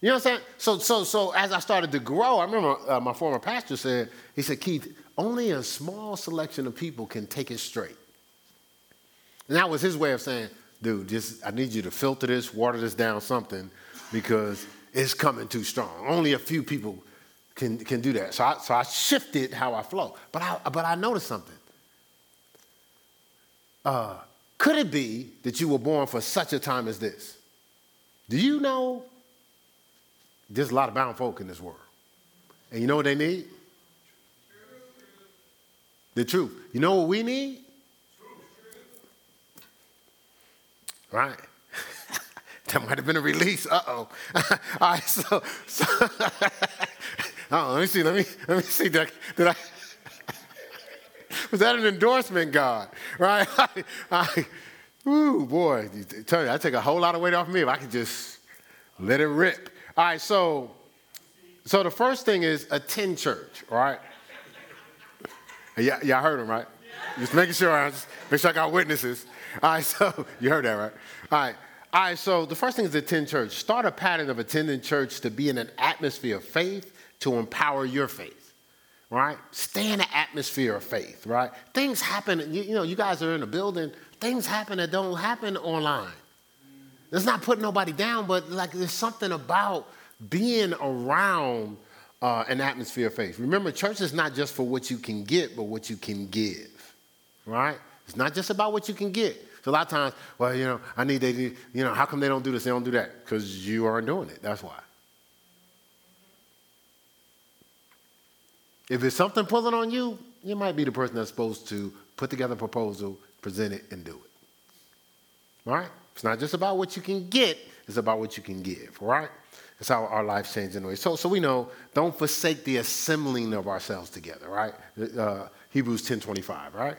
S1: You know what I'm saying? So, so, so as I started to grow, I remember uh, my former pastor said, he said, Keith, only a small selection of people can take it straight. And that was his way of saying, dude, just I need you to filter this, water this down something, because it's coming too strong. Only a few people can, can do that. So I, so I shifted how I flow. But I, but I noticed something. Uh, could it be that you were born for such a time as this? Do you know there's a lot of bound folk in this world. And you know what they need? The truth. You know what we need? Right. that might have been a release. Uh oh. All right, so, so oh, let me see, let me let me see. Did I, did I was that an endorsement, God? Right? I, I, ooh, boy, tell you, I take a whole lot of weight off me if I could just let it rip. All right, so so the first thing is attend church, right? Yeah, y'all heard him, right? Just making sure I just make sure I got witnesses. All right, so you heard that, right? All right. All right, so the first thing is attend church. Start a pattern of attending church to be in an atmosphere of faith to empower your faith, right? Stay in an atmosphere of faith, right? Things happen, you, you know, you guys are in a building, things happen that don't happen online. It's not putting nobody down, but like there's something about being around uh, an atmosphere of faith. Remember, church is not just for what you can get, but what you can give, right? It's not just about what you can get. So a lot of times, well, you know, I need they, you know, how come they don't do this? They don't do that because you aren't doing it. That's why. If it's something pulling on you, you might be the person that's supposed to put together a proposal, present it, and do it. All right? It's not just about what you can get, it's about what you can give, right? That's how our lives change anyway. So, so we know, don't forsake the assembling of ourselves together, right? Uh, Hebrews 10 25, right?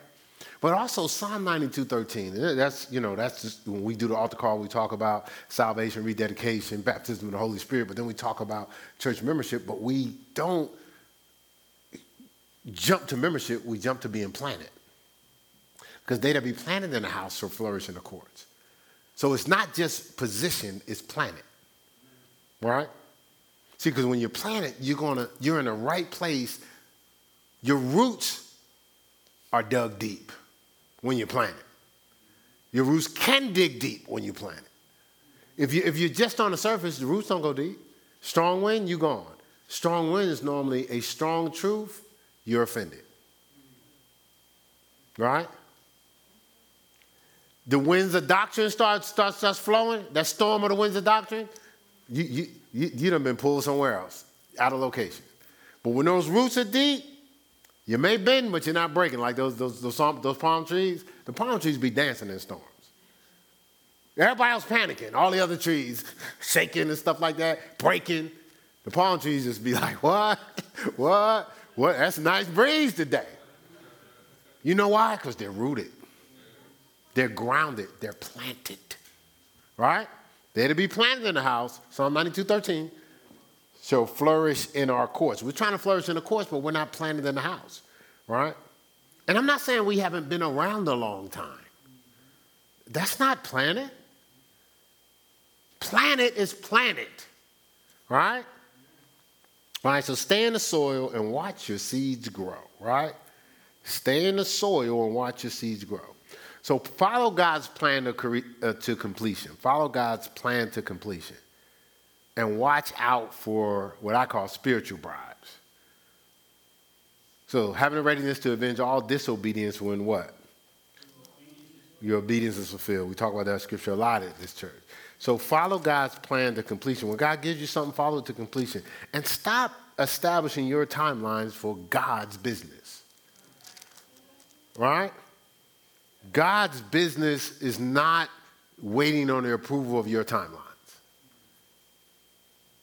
S1: But also Psalm 92 13. That's, you know, that's just when we do the altar call, we talk about salvation, rededication, baptism of the Holy Spirit, but then we talk about church membership, but we don't jump to membership, we jump to being planted. Because they that be planted in the house shall flourish in the courts. So it's not just position, it's Right? See, because when you're planted, you're gonna you're in the right place. Your roots are dug deep when you're planted. Your roots can dig deep when you plant it. If, you, if you're just on the surface, the roots don't go deep. Strong wind, you're gone. Strong wind is normally a strong truth, you're offended. Right? the winds of doctrine starts starts, starts flowing, that storm of the winds of doctrine, you, you, you, done been pulled somewhere else, out of location. But when those roots are deep, you may bend, but you're not breaking like those, those, those, those palm trees. The palm trees be dancing in storms. Everybody else panicking, all the other trees shaking and stuff like that, breaking. The palm trees just be like, what? what? What? That's a nice breeze today. You know why? Because they're rooted. They're grounded, they're planted. Right? They're to be planted in the house, Psalm 92 13, shall flourish in our courts. We're trying to flourish in the courts, but we're not planted in the house. Right? And I'm not saying we haven't been around a long time. That's not planet. Planet is planet. Right? Right, so stay in the soil and watch your seeds grow, right? Stay in the soil and watch your seeds grow. So follow God's plan to, uh, to completion. Follow God's plan to completion. and watch out for what I call spiritual bribes. So, having a readiness to avenge all disobedience when what? Your obedience is fulfilled. We talk about that scripture a lot at this church. So, follow God's plan to completion. When God gives you something, follow it to completion. And stop establishing your timelines for God's business. Right? God's business is not waiting on the approval of your timelines.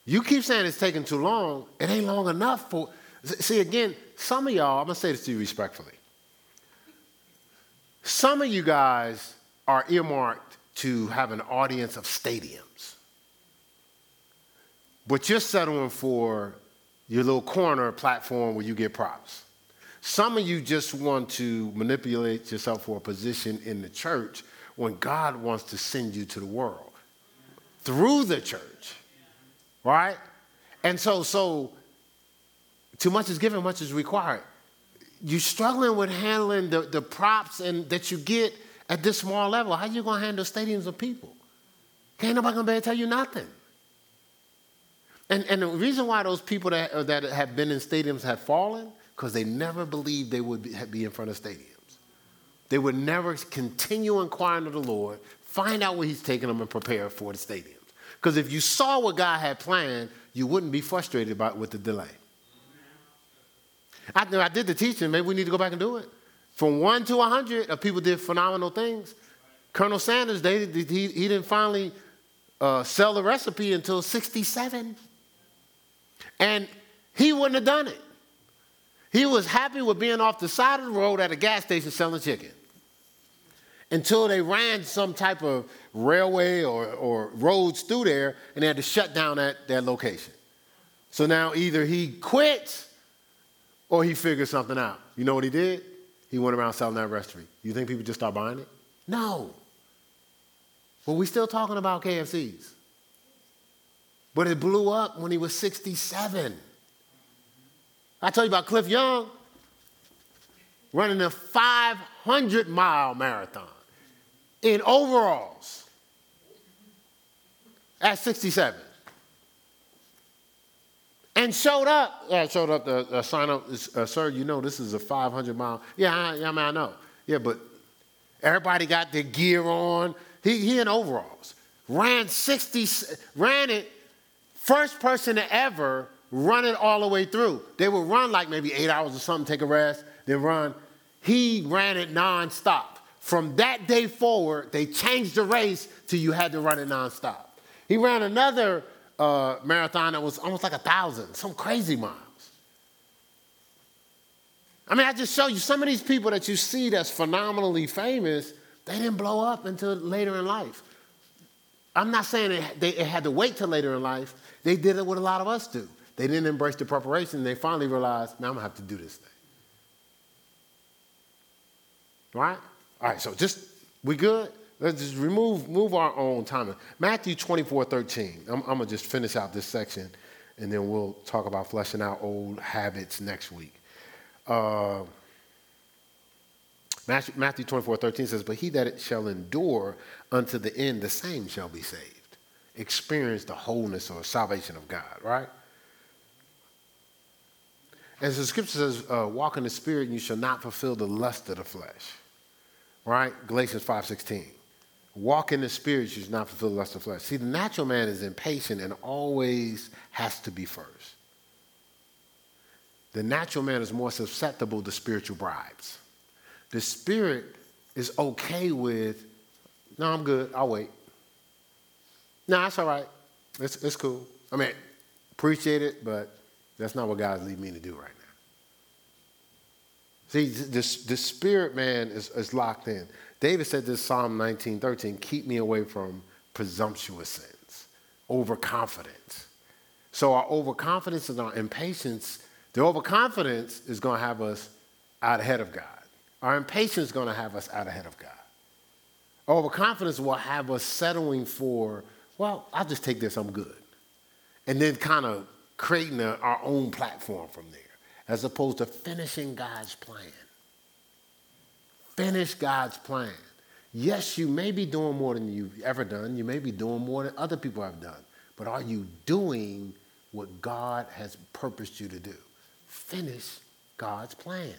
S1: You keep saying it's taking too long, it ain't long enough for. See, again, some of y'all, I'm gonna say this to you respectfully. Some of you guys are earmarked to have an audience of stadiums, but you're settling for your little corner platform where you get props. Some of you just want to manipulate yourself for a position in the church when God wants to send you to the world through the church. Right? And so, so too much is given, much is required. You're struggling with handling the, the props and that you get at this small level. How you gonna handle stadiums of people? Can't nobody gonna be able to tell you nothing. And, and the reason why those people that, that have been in stadiums have fallen because they never believed they would be, in front of stadiums. They would never continue inquiring of the Lord, find out where He's taking them, and prepare for the stadiums. Because if you saw what God had planned, you wouldn't be frustrated about with the delay. I, I did the teaching. Maybe we need to go back and do it. From one to a hundred, people did phenomenal things. Colonel Sanders, they, he, he didn't finally uh, sell the recipe until 67. And he wouldn't have done it. He was happy with being off the side of the road at a gas station selling chicken until they ran some type of railway or, or roads through there and they had to shut down that, that location. So now either he quits or he figured something out. You know what he did? He went around selling that recipe. You think people just start buying it? No. But we're still talking about KFCs. But it blew up when he was 67. I told you about Cliff Young running a 500 mile marathon in overalls at 67. And showed up, uh, showed up to uh, sign up, uh, sir, you know this is a 500 mile. Yeah, I, I mean, I know. Yeah, but everybody got their gear on. He, he in overalls. Ran 60, ran it, first person to ever run it all the way through. They would run like maybe eight hours or something, take a rest, then run. He ran it nonstop. From that day forward, they changed the race to you had to run it nonstop. He ran another uh, marathon that was almost like a thousand, some crazy miles. I mean, I just show you some of these people that you see that's phenomenally famous, they didn't blow up until later in life. I'm not saying it, they, it had to wait till later in life. They did it what a lot of us do. They didn't embrace the preparation. They finally realized, man, I'm going to have to do this thing. Right? All right, so just, we good? Let's just remove move our own timing. Matthew 24, 13. I'm, I'm going to just finish out this section, and then we'll talk about fleshing out old habits next week. Uh, Matthew, Matthew 24, 13 says, But he that shall endure unto the end, the same shall be saved. Experience the wholeness or salvation of God, right? As the scripture says, uh, walk in the spirit and you shall not fulfill the lust of the flesh. Right? Galatians 5.16. Walk in the spirit, you shall not fulfill the lust of the flesh. See, the natural man is impatient and always has to be first. The natural man is more susceptible to spiritual bribes. The spirit is okay with, no, I'm good, I'll wait. No, that's all right. It's, it's cool. I mean, appreciate it, but that's not what God's leading me to do right now. See, this, the spirit man is, is locked in. David said this Psalm 19, 13, keep me away from presumptuous sins, overconfidence. So our overconfidence and our impatience, the overconfidence is going to have us out ahead of God. Our impatience is going to have us out ahead of God. Overconfidence will have us settling for, well, I'll just take this, I'm good. And then kind of creating a, our own platform from there, as opposed to finishing God's plan. Finish God's plan. Yes, you may be doing more than you've ever done. You may be doing more than other people have done. but are you doing what God has purposed you to do? Finish God's plan.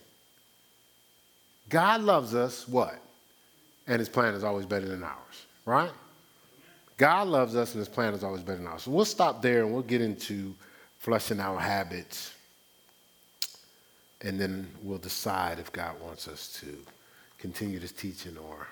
S1: God loves us, what? And his plan is always better than ours, right? God loves us and his plan is always better than ours. So we'll stop there and we'll get into flushing our habits. And then we'll decide if God wants us to continue this teaching or